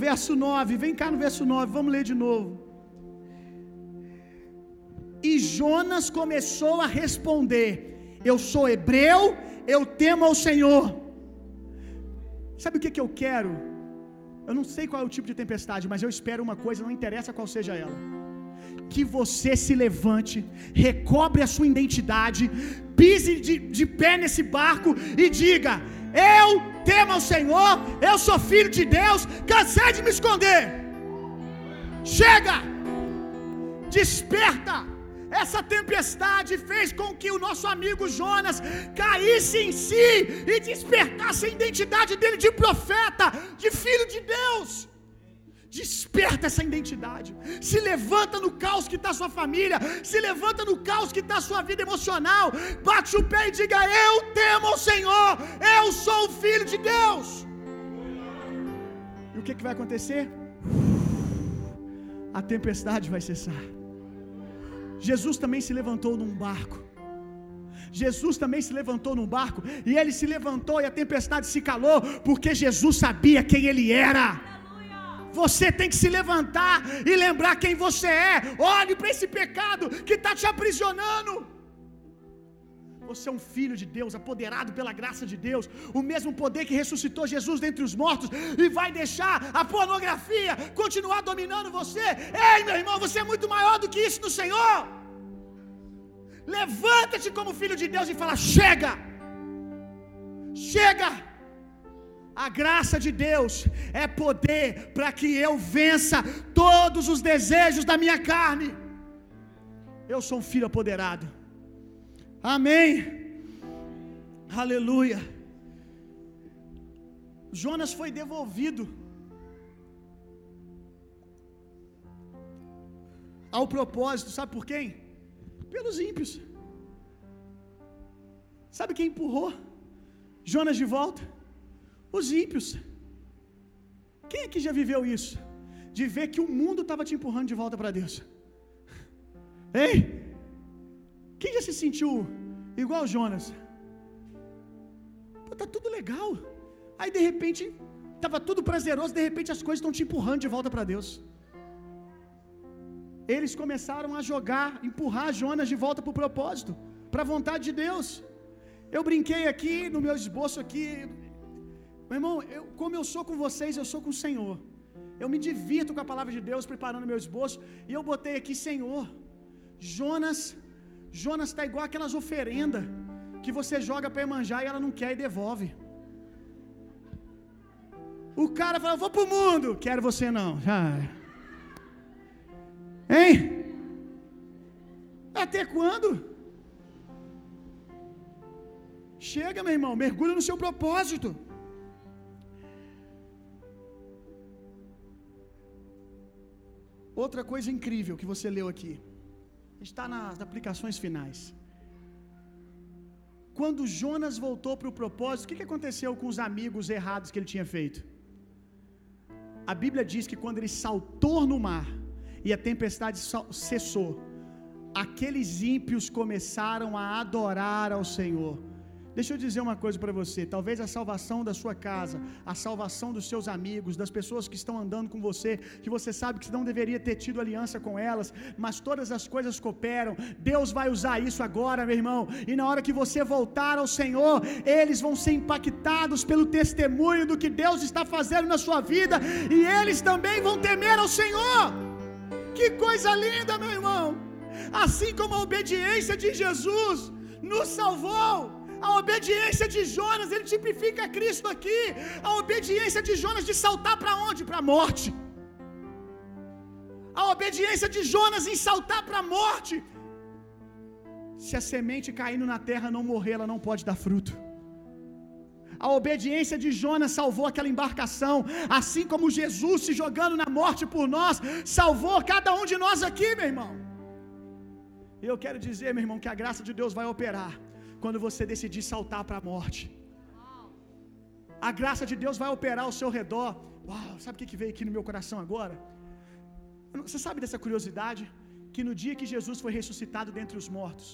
Verso 9, vem cá no verso 9, vamos ler de novo. E Jonas começou a responder: Eu sou hebreu, eu temo ao Senhor. Sabe o que, que eu quero? Eu não sei qual é o tipo de tempestade, mas eu espero uma coisa, não interessa qual seja ela. Que você se levante, recobre a sua identidade, pise de, de pé nesse barco e diga: Eu temo ao Senhor, eu sou filho de Deus, cansei de me esconder. Chega! Desperta! Essa tempestade fez com que o nosso amigo Jonas caísse em si e despertasse a identidade dele de profeta, de filho de Deus. Desperta essa identidade. Se levanta no caos que está sua família. Se levanta no caos que está sua vida emocional. Bate o pé e diga: Eu temo ao Senhor. Eu sou o filho de Deus. E o que, que vai acontecer? A tempestade vai cessar. Jesus também se levantou num barco. Jesus também se levantou num barco. E ele se levantou e a tempestade se calou. Porque Jesus sabia quem ele era. Você tem que se levantar e lembrar quem você é. Olhe para esse pecado que está te aprisionando. Você é um filho de Deus, apoderado pela graça de Deus, o mesmo poder que ressuscitou Jesus dentre os mortos e vai deixar a pornografia continuar dominando você. Ei, meu irmão, você é muito maior do que isso no Senhor. Levanta-te como filho de Deus e fala: chega, chega. A graça de Deus é poder para que eu vença todos os desejos da minha carne. Eu sou um filho apoderado. Amém. Aleluia. Jonas foi devolvido ao propósito, sabe por quem? Pelos ímpios. Sabe quem empurrou Jonas de volta? Os ímpios. Quem é que já viveu isso? De ver que o mundo estava te empurrando de volta para Deus. Ei? Quem já se sentiu igual Jonas? Pô, tá tudo legal. Aí de repente, estava tudo prazeroso, de repente as coisas estão te empurrando de volta para Deus. Eles começaram a jogar, empurrar Jonas de volta para o propósito, para a vontade de Deus. Eu brinquei aqui no meu esboço aqui, meu irmão, eu, como eu sou com vocês, eu sou com o Senhor. Eu me divirto com a palavra de Deus, preparando meu esboço, e eu botei aqui Senhor. Jonas, Jonas está igual aquelas oferendas que você joga para manjar e ela não quer e devolve. O cara fala, vou pro mundo, quero você não. Ah. Hein? Até quando? Chega, meu irmão, mergulha no seu propósito. Outra coisa incrível que você leu aqui, está nas aplicações finais. Quando Jonas voltou para o propósito, o que, que aconteceu com os amigos errados que ele tinha feito? A Bíblia diz que quando ele saltou no mar e a tempestade cessou, aqueles ímpios começaram a adorar ao Senhor. Deixa eu dizer uma coisa para você: talvez a salvação da sua casa, a salvação dos seus amigos, das pessoas que estão andando com você, que você sabe que não deveria ter tido aliança com elas, mas todas as coisas cooperam. Deus vai usar isso agora, meu irmão, e na hora que você voltar ao Senhor, eles vão ser impactados pelo testemunho do que Deus está fazendo na sua vida, e eles também vão temer ao Senhor. Que coisa linda, meu irmão! Assim como a obediência de Jesus nos salvou, a obediência de Jonas, ele tipifica Cristo aqui. A obediência de Jonas de saltar para onde? Para a morte. A obediência de Jonas em saltar para a morte. Se a semente caindo na terra não morrer, ela não pode dar fruto. A obediência de Jonas salvou aquela embarcação, assim como Jesus se jogando na morte por nós, salvou cada um de nós aqui, meu irmão. Eu quero dizer, meu irmão, que a graça de Deus vai operar quando você decidir saltar para a morte. A graça de Deus vai operar ao seu redor. Uau, sabe o que veio aqui no meu coração agora? Você sabe dessa curiosidade? Que no dia que Jesus foi ressuscitado dentre os mortos,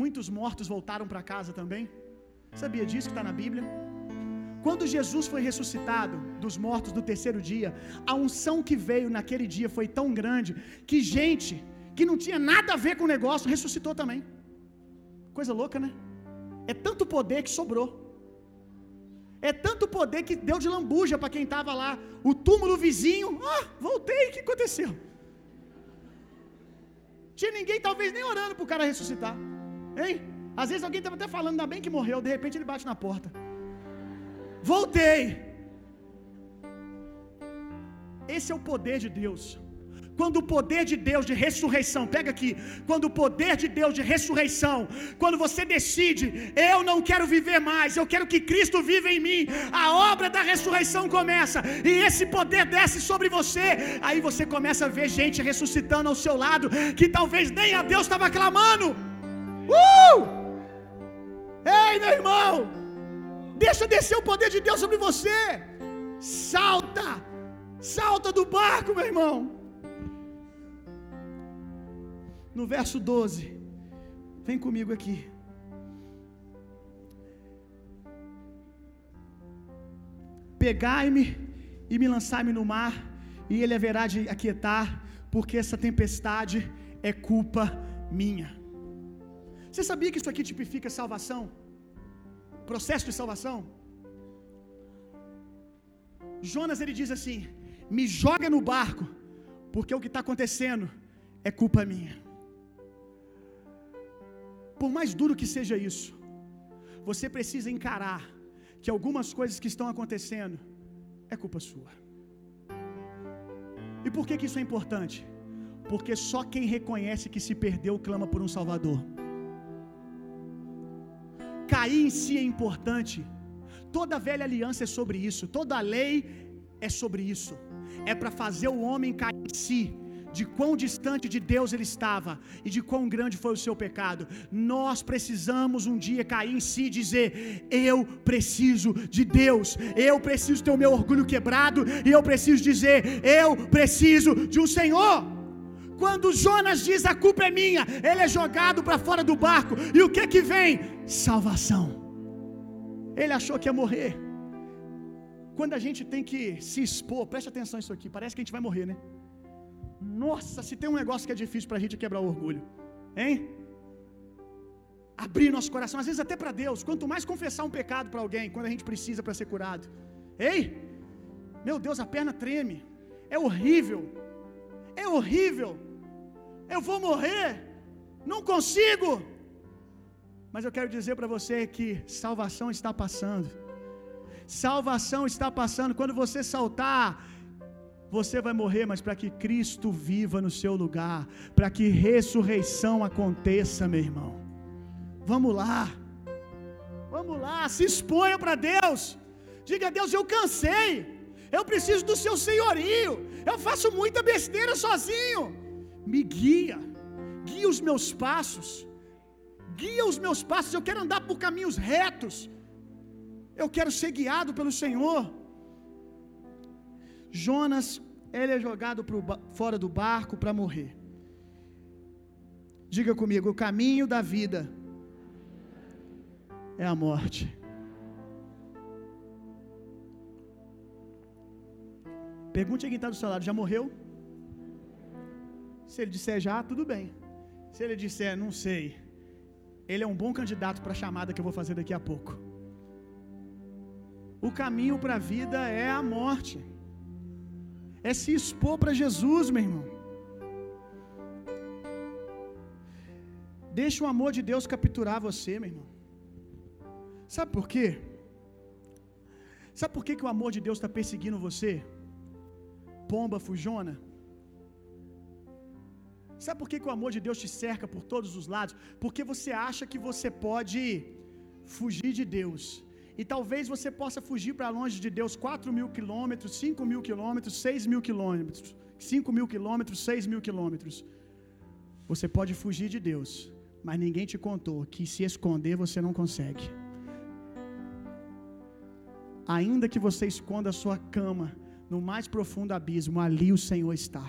muitos mortos voltaram para casa também. Sabia disso que está na Bíblia? Quando Jesus foi ressuscitado dos mortos no terceiro dia, a unção que veio naquele dia foi tão grande que gente que não tinha nada a ver com o negócio ressuscitou também. Coisa louca, né? É tanto poder que sobrou. É tanto poder que deu de lambuja para quem estava lá. O túmulo vizinho, ah, voltei, o que aconteceu? Tinha ninguém talvez nem orando para o cara ressuscitar. Hein? Às vezes alguém estava até falando, ainda bem que morreu, de repente ele bate na porta. Voltei. Esse é o poder de Deus. Quando o poder de Deus de ressurreição, pega aqui, quando o poder de Deus de ressurreição, quando você decide, eu não quero viver mais, eu quero que Cristo viva em mim, a obra da ressurreição começa, e esse poder desce sobre você, aí você começa a ver gente ressuscitando ao seu lado, que talvez nem a Deus estava clamando. Uh! Ei, meu irmão, deixa descer o poder de Deus sobre você, salta, salta do barco, meu irmão. No verso 12. Vem comigo aqui. Pegai-me e me lançai-me no mar, e ele haverá de aquietar, porque essa tempestade é culpa minha. Você sabia que isso aqui tipifica salvação? Processo de salvação? Jonas ele diz assim: Me joga no barco, porque o que está acontecendo é culpa minha. Por mais duro que seja isso, você precisa encarar que algumas coisas que estão acontecendo é culpa sua. E por que, que isso é importante? Porque só quem reconhece que se perdeu clama por um Salvador. Cair em si é importante. Toda a velha aliança é sobre isso, toda a lei é sobre isso. É para fazer o homem cair em si de quão distante de Deus ele estava e de quão grande foi o seu pecado. Nós precisamos um dia cair em si e dizer: Eu preciso de Deus, eu preciso ter o meu orgulho quebrado e eu preciso dizer: Eu preciso de um Senhor. Quando Jonas diz a culpa é minha, ele é jogado para fora do barco. E o que que vem? Salvação. Ele achou que ia morrer. Quando a gente tem que se expor, preste atenção nisso aqui, parece que a gente vai morrer, né? Nossa, se tem um negócio que é difícil para a gente quebrar o orgulho, hein? Abrir nosso coração, às vezes até para Deus. Quanto mais confessar um pecado para alguém, quando a gente precisa para ser curado. Ei, meu Deus, a perna treme. É horrível. É horrível. Eu vou morrer. Não consigo. Mas eu quero dizer para você que salvação está passando. Salvação está passando. Quando você saltar você vai morrer, mas para que Cristo viva no seu lugar, para que ressurreição aconteça, meu irmão. Vamos lá, vamos lá, se exponha para Deus. Diga a Deus: Eu cansei, eu preciso do seu senhorio, eu faço muita besteira sozinho. Me guia, guia os meus passos, guia os meus passos. Eu quero andar por caminhos retos, eu quero ser guiado pelo Senhor. Jonas, ele é jogado pro, fora do barco para morrer. Diga comigo: o caminho da vida é a morte. Pergunte a quem está do seu lado: já morreu? Se ele disser já, tudo bem. Se ele disser não sei, ele é um bom candidato para a chamada que eu vou fazer daqui a pouco. O caminho para a vida é a morte, é se expor para Jesus, meu irmão. Deixa o amor de Deus capturar você, meu irmão. Sabe por quê? Sabe por que, que o amor de Deus está perseguindo você? Pomba fujona. Sabe por que, que o amor de Deus te cerca por todos os lados? Porque você acha que você pode fugir de Deus. E talvez você possa fugir para longe de Deus 4 mil quilômetros, 5 mil quilômetros, 6 mil quilômetros, 5 mil quilômetros, 6 mil quilômetros. Você pode fugir de Deus, mas ninguém te contou que se esconder você não consegue. Ainda que você esconda a sua cama no mais profundo abismo, ali o Senhor está.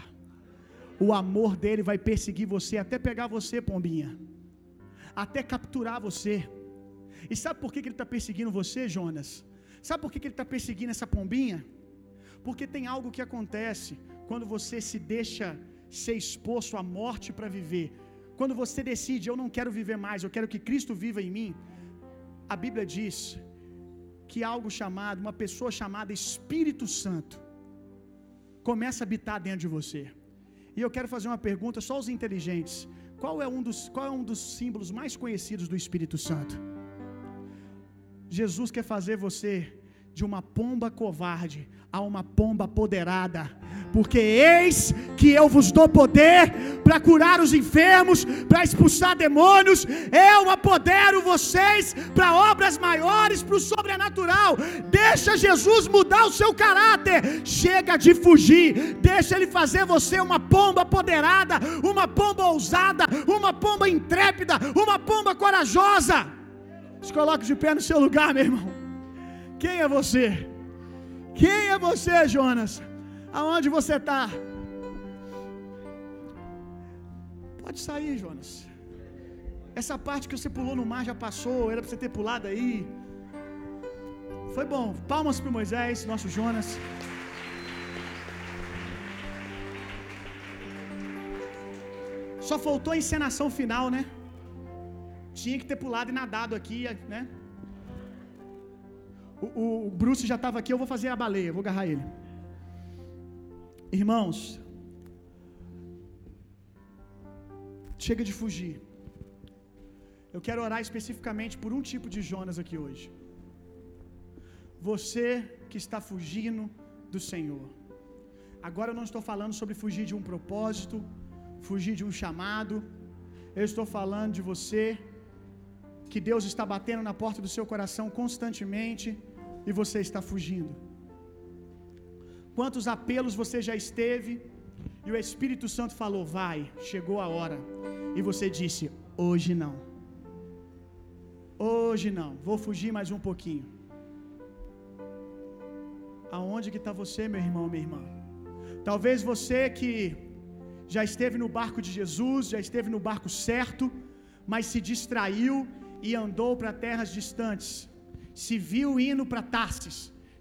O amor dele vai perseguir você até pegar você, pombinha, até capturar você. E sabe por que, ele está perseguindo você, Jonas? Sabe por que, que ele está perseguindo essa pombinha? Porque tem algo que acontece quando você se deixa ser exposto à morte para viver. Quando você decide, eu não quero viver mais, eu quero que Cristo viva em mim. A Bíblia diz que algo chamado, uma pessoa chamada Espírito Santo, começa a habitar dentro de você. E eu quero fazer uma pergunta só aos inteligentes. Qual é um dos, qual é um dos símbolos mais conhecidos do Espírito Santo? Jesus quer fazer você de uma pomba covarde a uma pomba apoderada, porque eis que eu vos dou poder para curar os enfermos, para expulsar demônios, eu apodero vocês para obras maiores, para o sobrenatural. Deixa Jesus mudar o seu caráter, chega de fugir, deixa Ele fazer você uma pomba apoderada, uma pomba ousada, uma pomba intrépida, uma pomba corajosa. Se coloque de pé no seu lugar, meu irmão. Quem é você? Quem é você, Jonas? Aonde você está? Pode sair, Jonas. Essa parte que você pulou no mar já passou, era para você ter pulado aí. Foi bom. Palmas para Moisés, nosso Jonas. Só faltou a encenação final, né? Tinha que ter pulado e nadado aqui, né? O, o, o Bruce já estava aqui, eu vou fazer a baleia, vou agarrar ele. Irmãos, chega de fugir. Eu quero orar especificamente por um tipo de Jonas aqui hoje. Você que está fugindo do Senhor. Agora eu não estou falando sobre fugir de um propósito, fugir de um chamado. Eu estou falando de você que Deus está batendo na porta do seu coração constantemente e você está fugindo. Quantos apelos você já esteve e o Espírito Santo falou: Vai, chegou a hora. E você disse: Hoje não. Hoje não, vou fugir mais um pouquinho. Aonde que está você, meu irmão, minha irmã? Talvez você que já esteve no barco de Jesus, já esteve no barco certo, mas se distraiu e andou para terras distantes, se viu indo para Tarsis,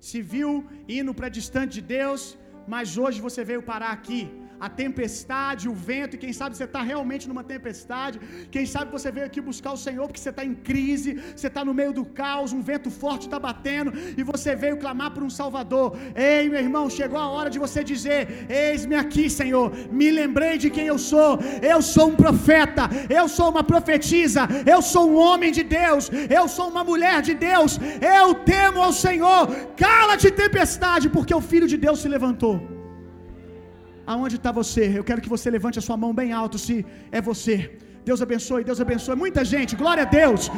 se viu indo para distante de Deus, mas hoje você veio parar aqui a tempestade, o vento, e quem sabe você está realmente numa tempestade, quem sabe você veio aqui buscar o Senhor porque você está em crise, você está no meio do caos, um vento forte está batendo, e você veio clamar por um Salvador. Ei, meu irmão, chegou a hora de você dizer: Eis-me aqui, Senhor, me lembrei de quem eu sou, eu sou um profeta, eu sou uma profetisa, eu sou um homem de Deus, eu sou uma mulher de Deus, eu temo ao Senhor, cala-te, tempestade, porque o Filho de Deus se levantou. Aonde está você? Eu quero que você levante a sua mão bem alto se é você. Deus abençoe, Deus abençoe. Muita gente, glória a Deus.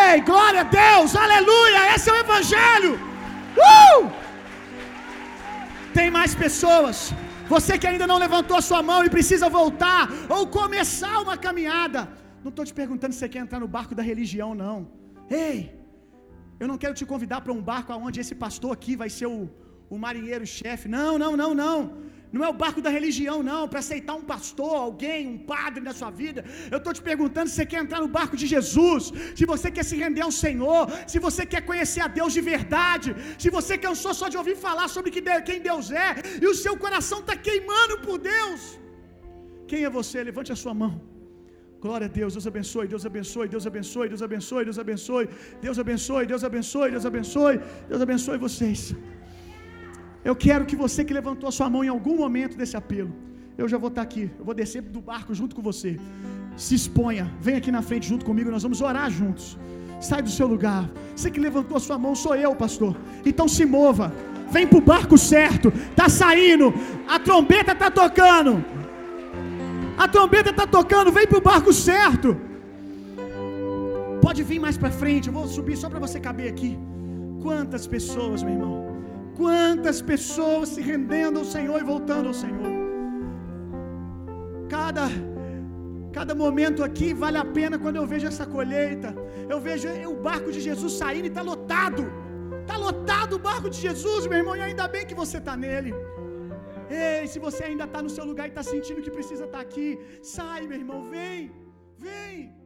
Ei, glória a Deus, aleluia. Esse é o Evangelho. Uh! Tem mais pessoas. Você que ainda não levantou a sua mão e precisa voltar ou começar uma caminhada. Não estou te perguntando se você quer entrar no barco da religião, não. Ei, eu não quero te convidar para um barco onde esse pastor aqui vai ser o, o marinheiro-chefe. Não, não, não, não. Não é o barco da religião, não, para aceitar um pastor, alguém, um padre na sua vida. Eu estou te perguntando se você quer entrar no barco de Jesus, se você quer se render ao Senhor, se você quer conhecer a Deus de verdade, se você cansou só de ouvir falar sobre quem Deus é e o seu coração está queimando por Deus. Quem é você? Levante a sua mão. Glória a Deus, Deus abençoe, Deus abençoe, Deus abençoe, Deus abençoe, Deus abençoe, Deus abençoe, Deus abençoe, Deus abençoe, Deus abençoe vocês. Eu quero que você que levantou a sua mão em algum momento desse apelo, eu já vou estar aqui, eu vou descer do barco junto com você. Se exponha, vem aqui na frente junto comigo, nós vamos orar juntos. Sai do seu lugar. Você que levantou a sua mão sou eu, pastor. Então se mova. Vem pro barco certo. Tá saindo. A trombeta tá tocando. A trombeta está tocando, vem para o barco certo. Pode vir mais para frente, eu vou subir só para você caber aqui. Quantas pessoas, meu irmão, quantas pessoas se rendendo ao Senhor e voltando ao Senhor. Cada cada momento aqui vale a pena quando eu vejo essa colheita. Eu vejo o barco de Jesus saindo e está lotado. Está lotado o barco de Jesus, meu irmão, e ainda bem que você está nele. Ei, se você ainda está no seu lugar e está sentindo que precisa estar tá aqui, sai, meu irmão, vem, vem.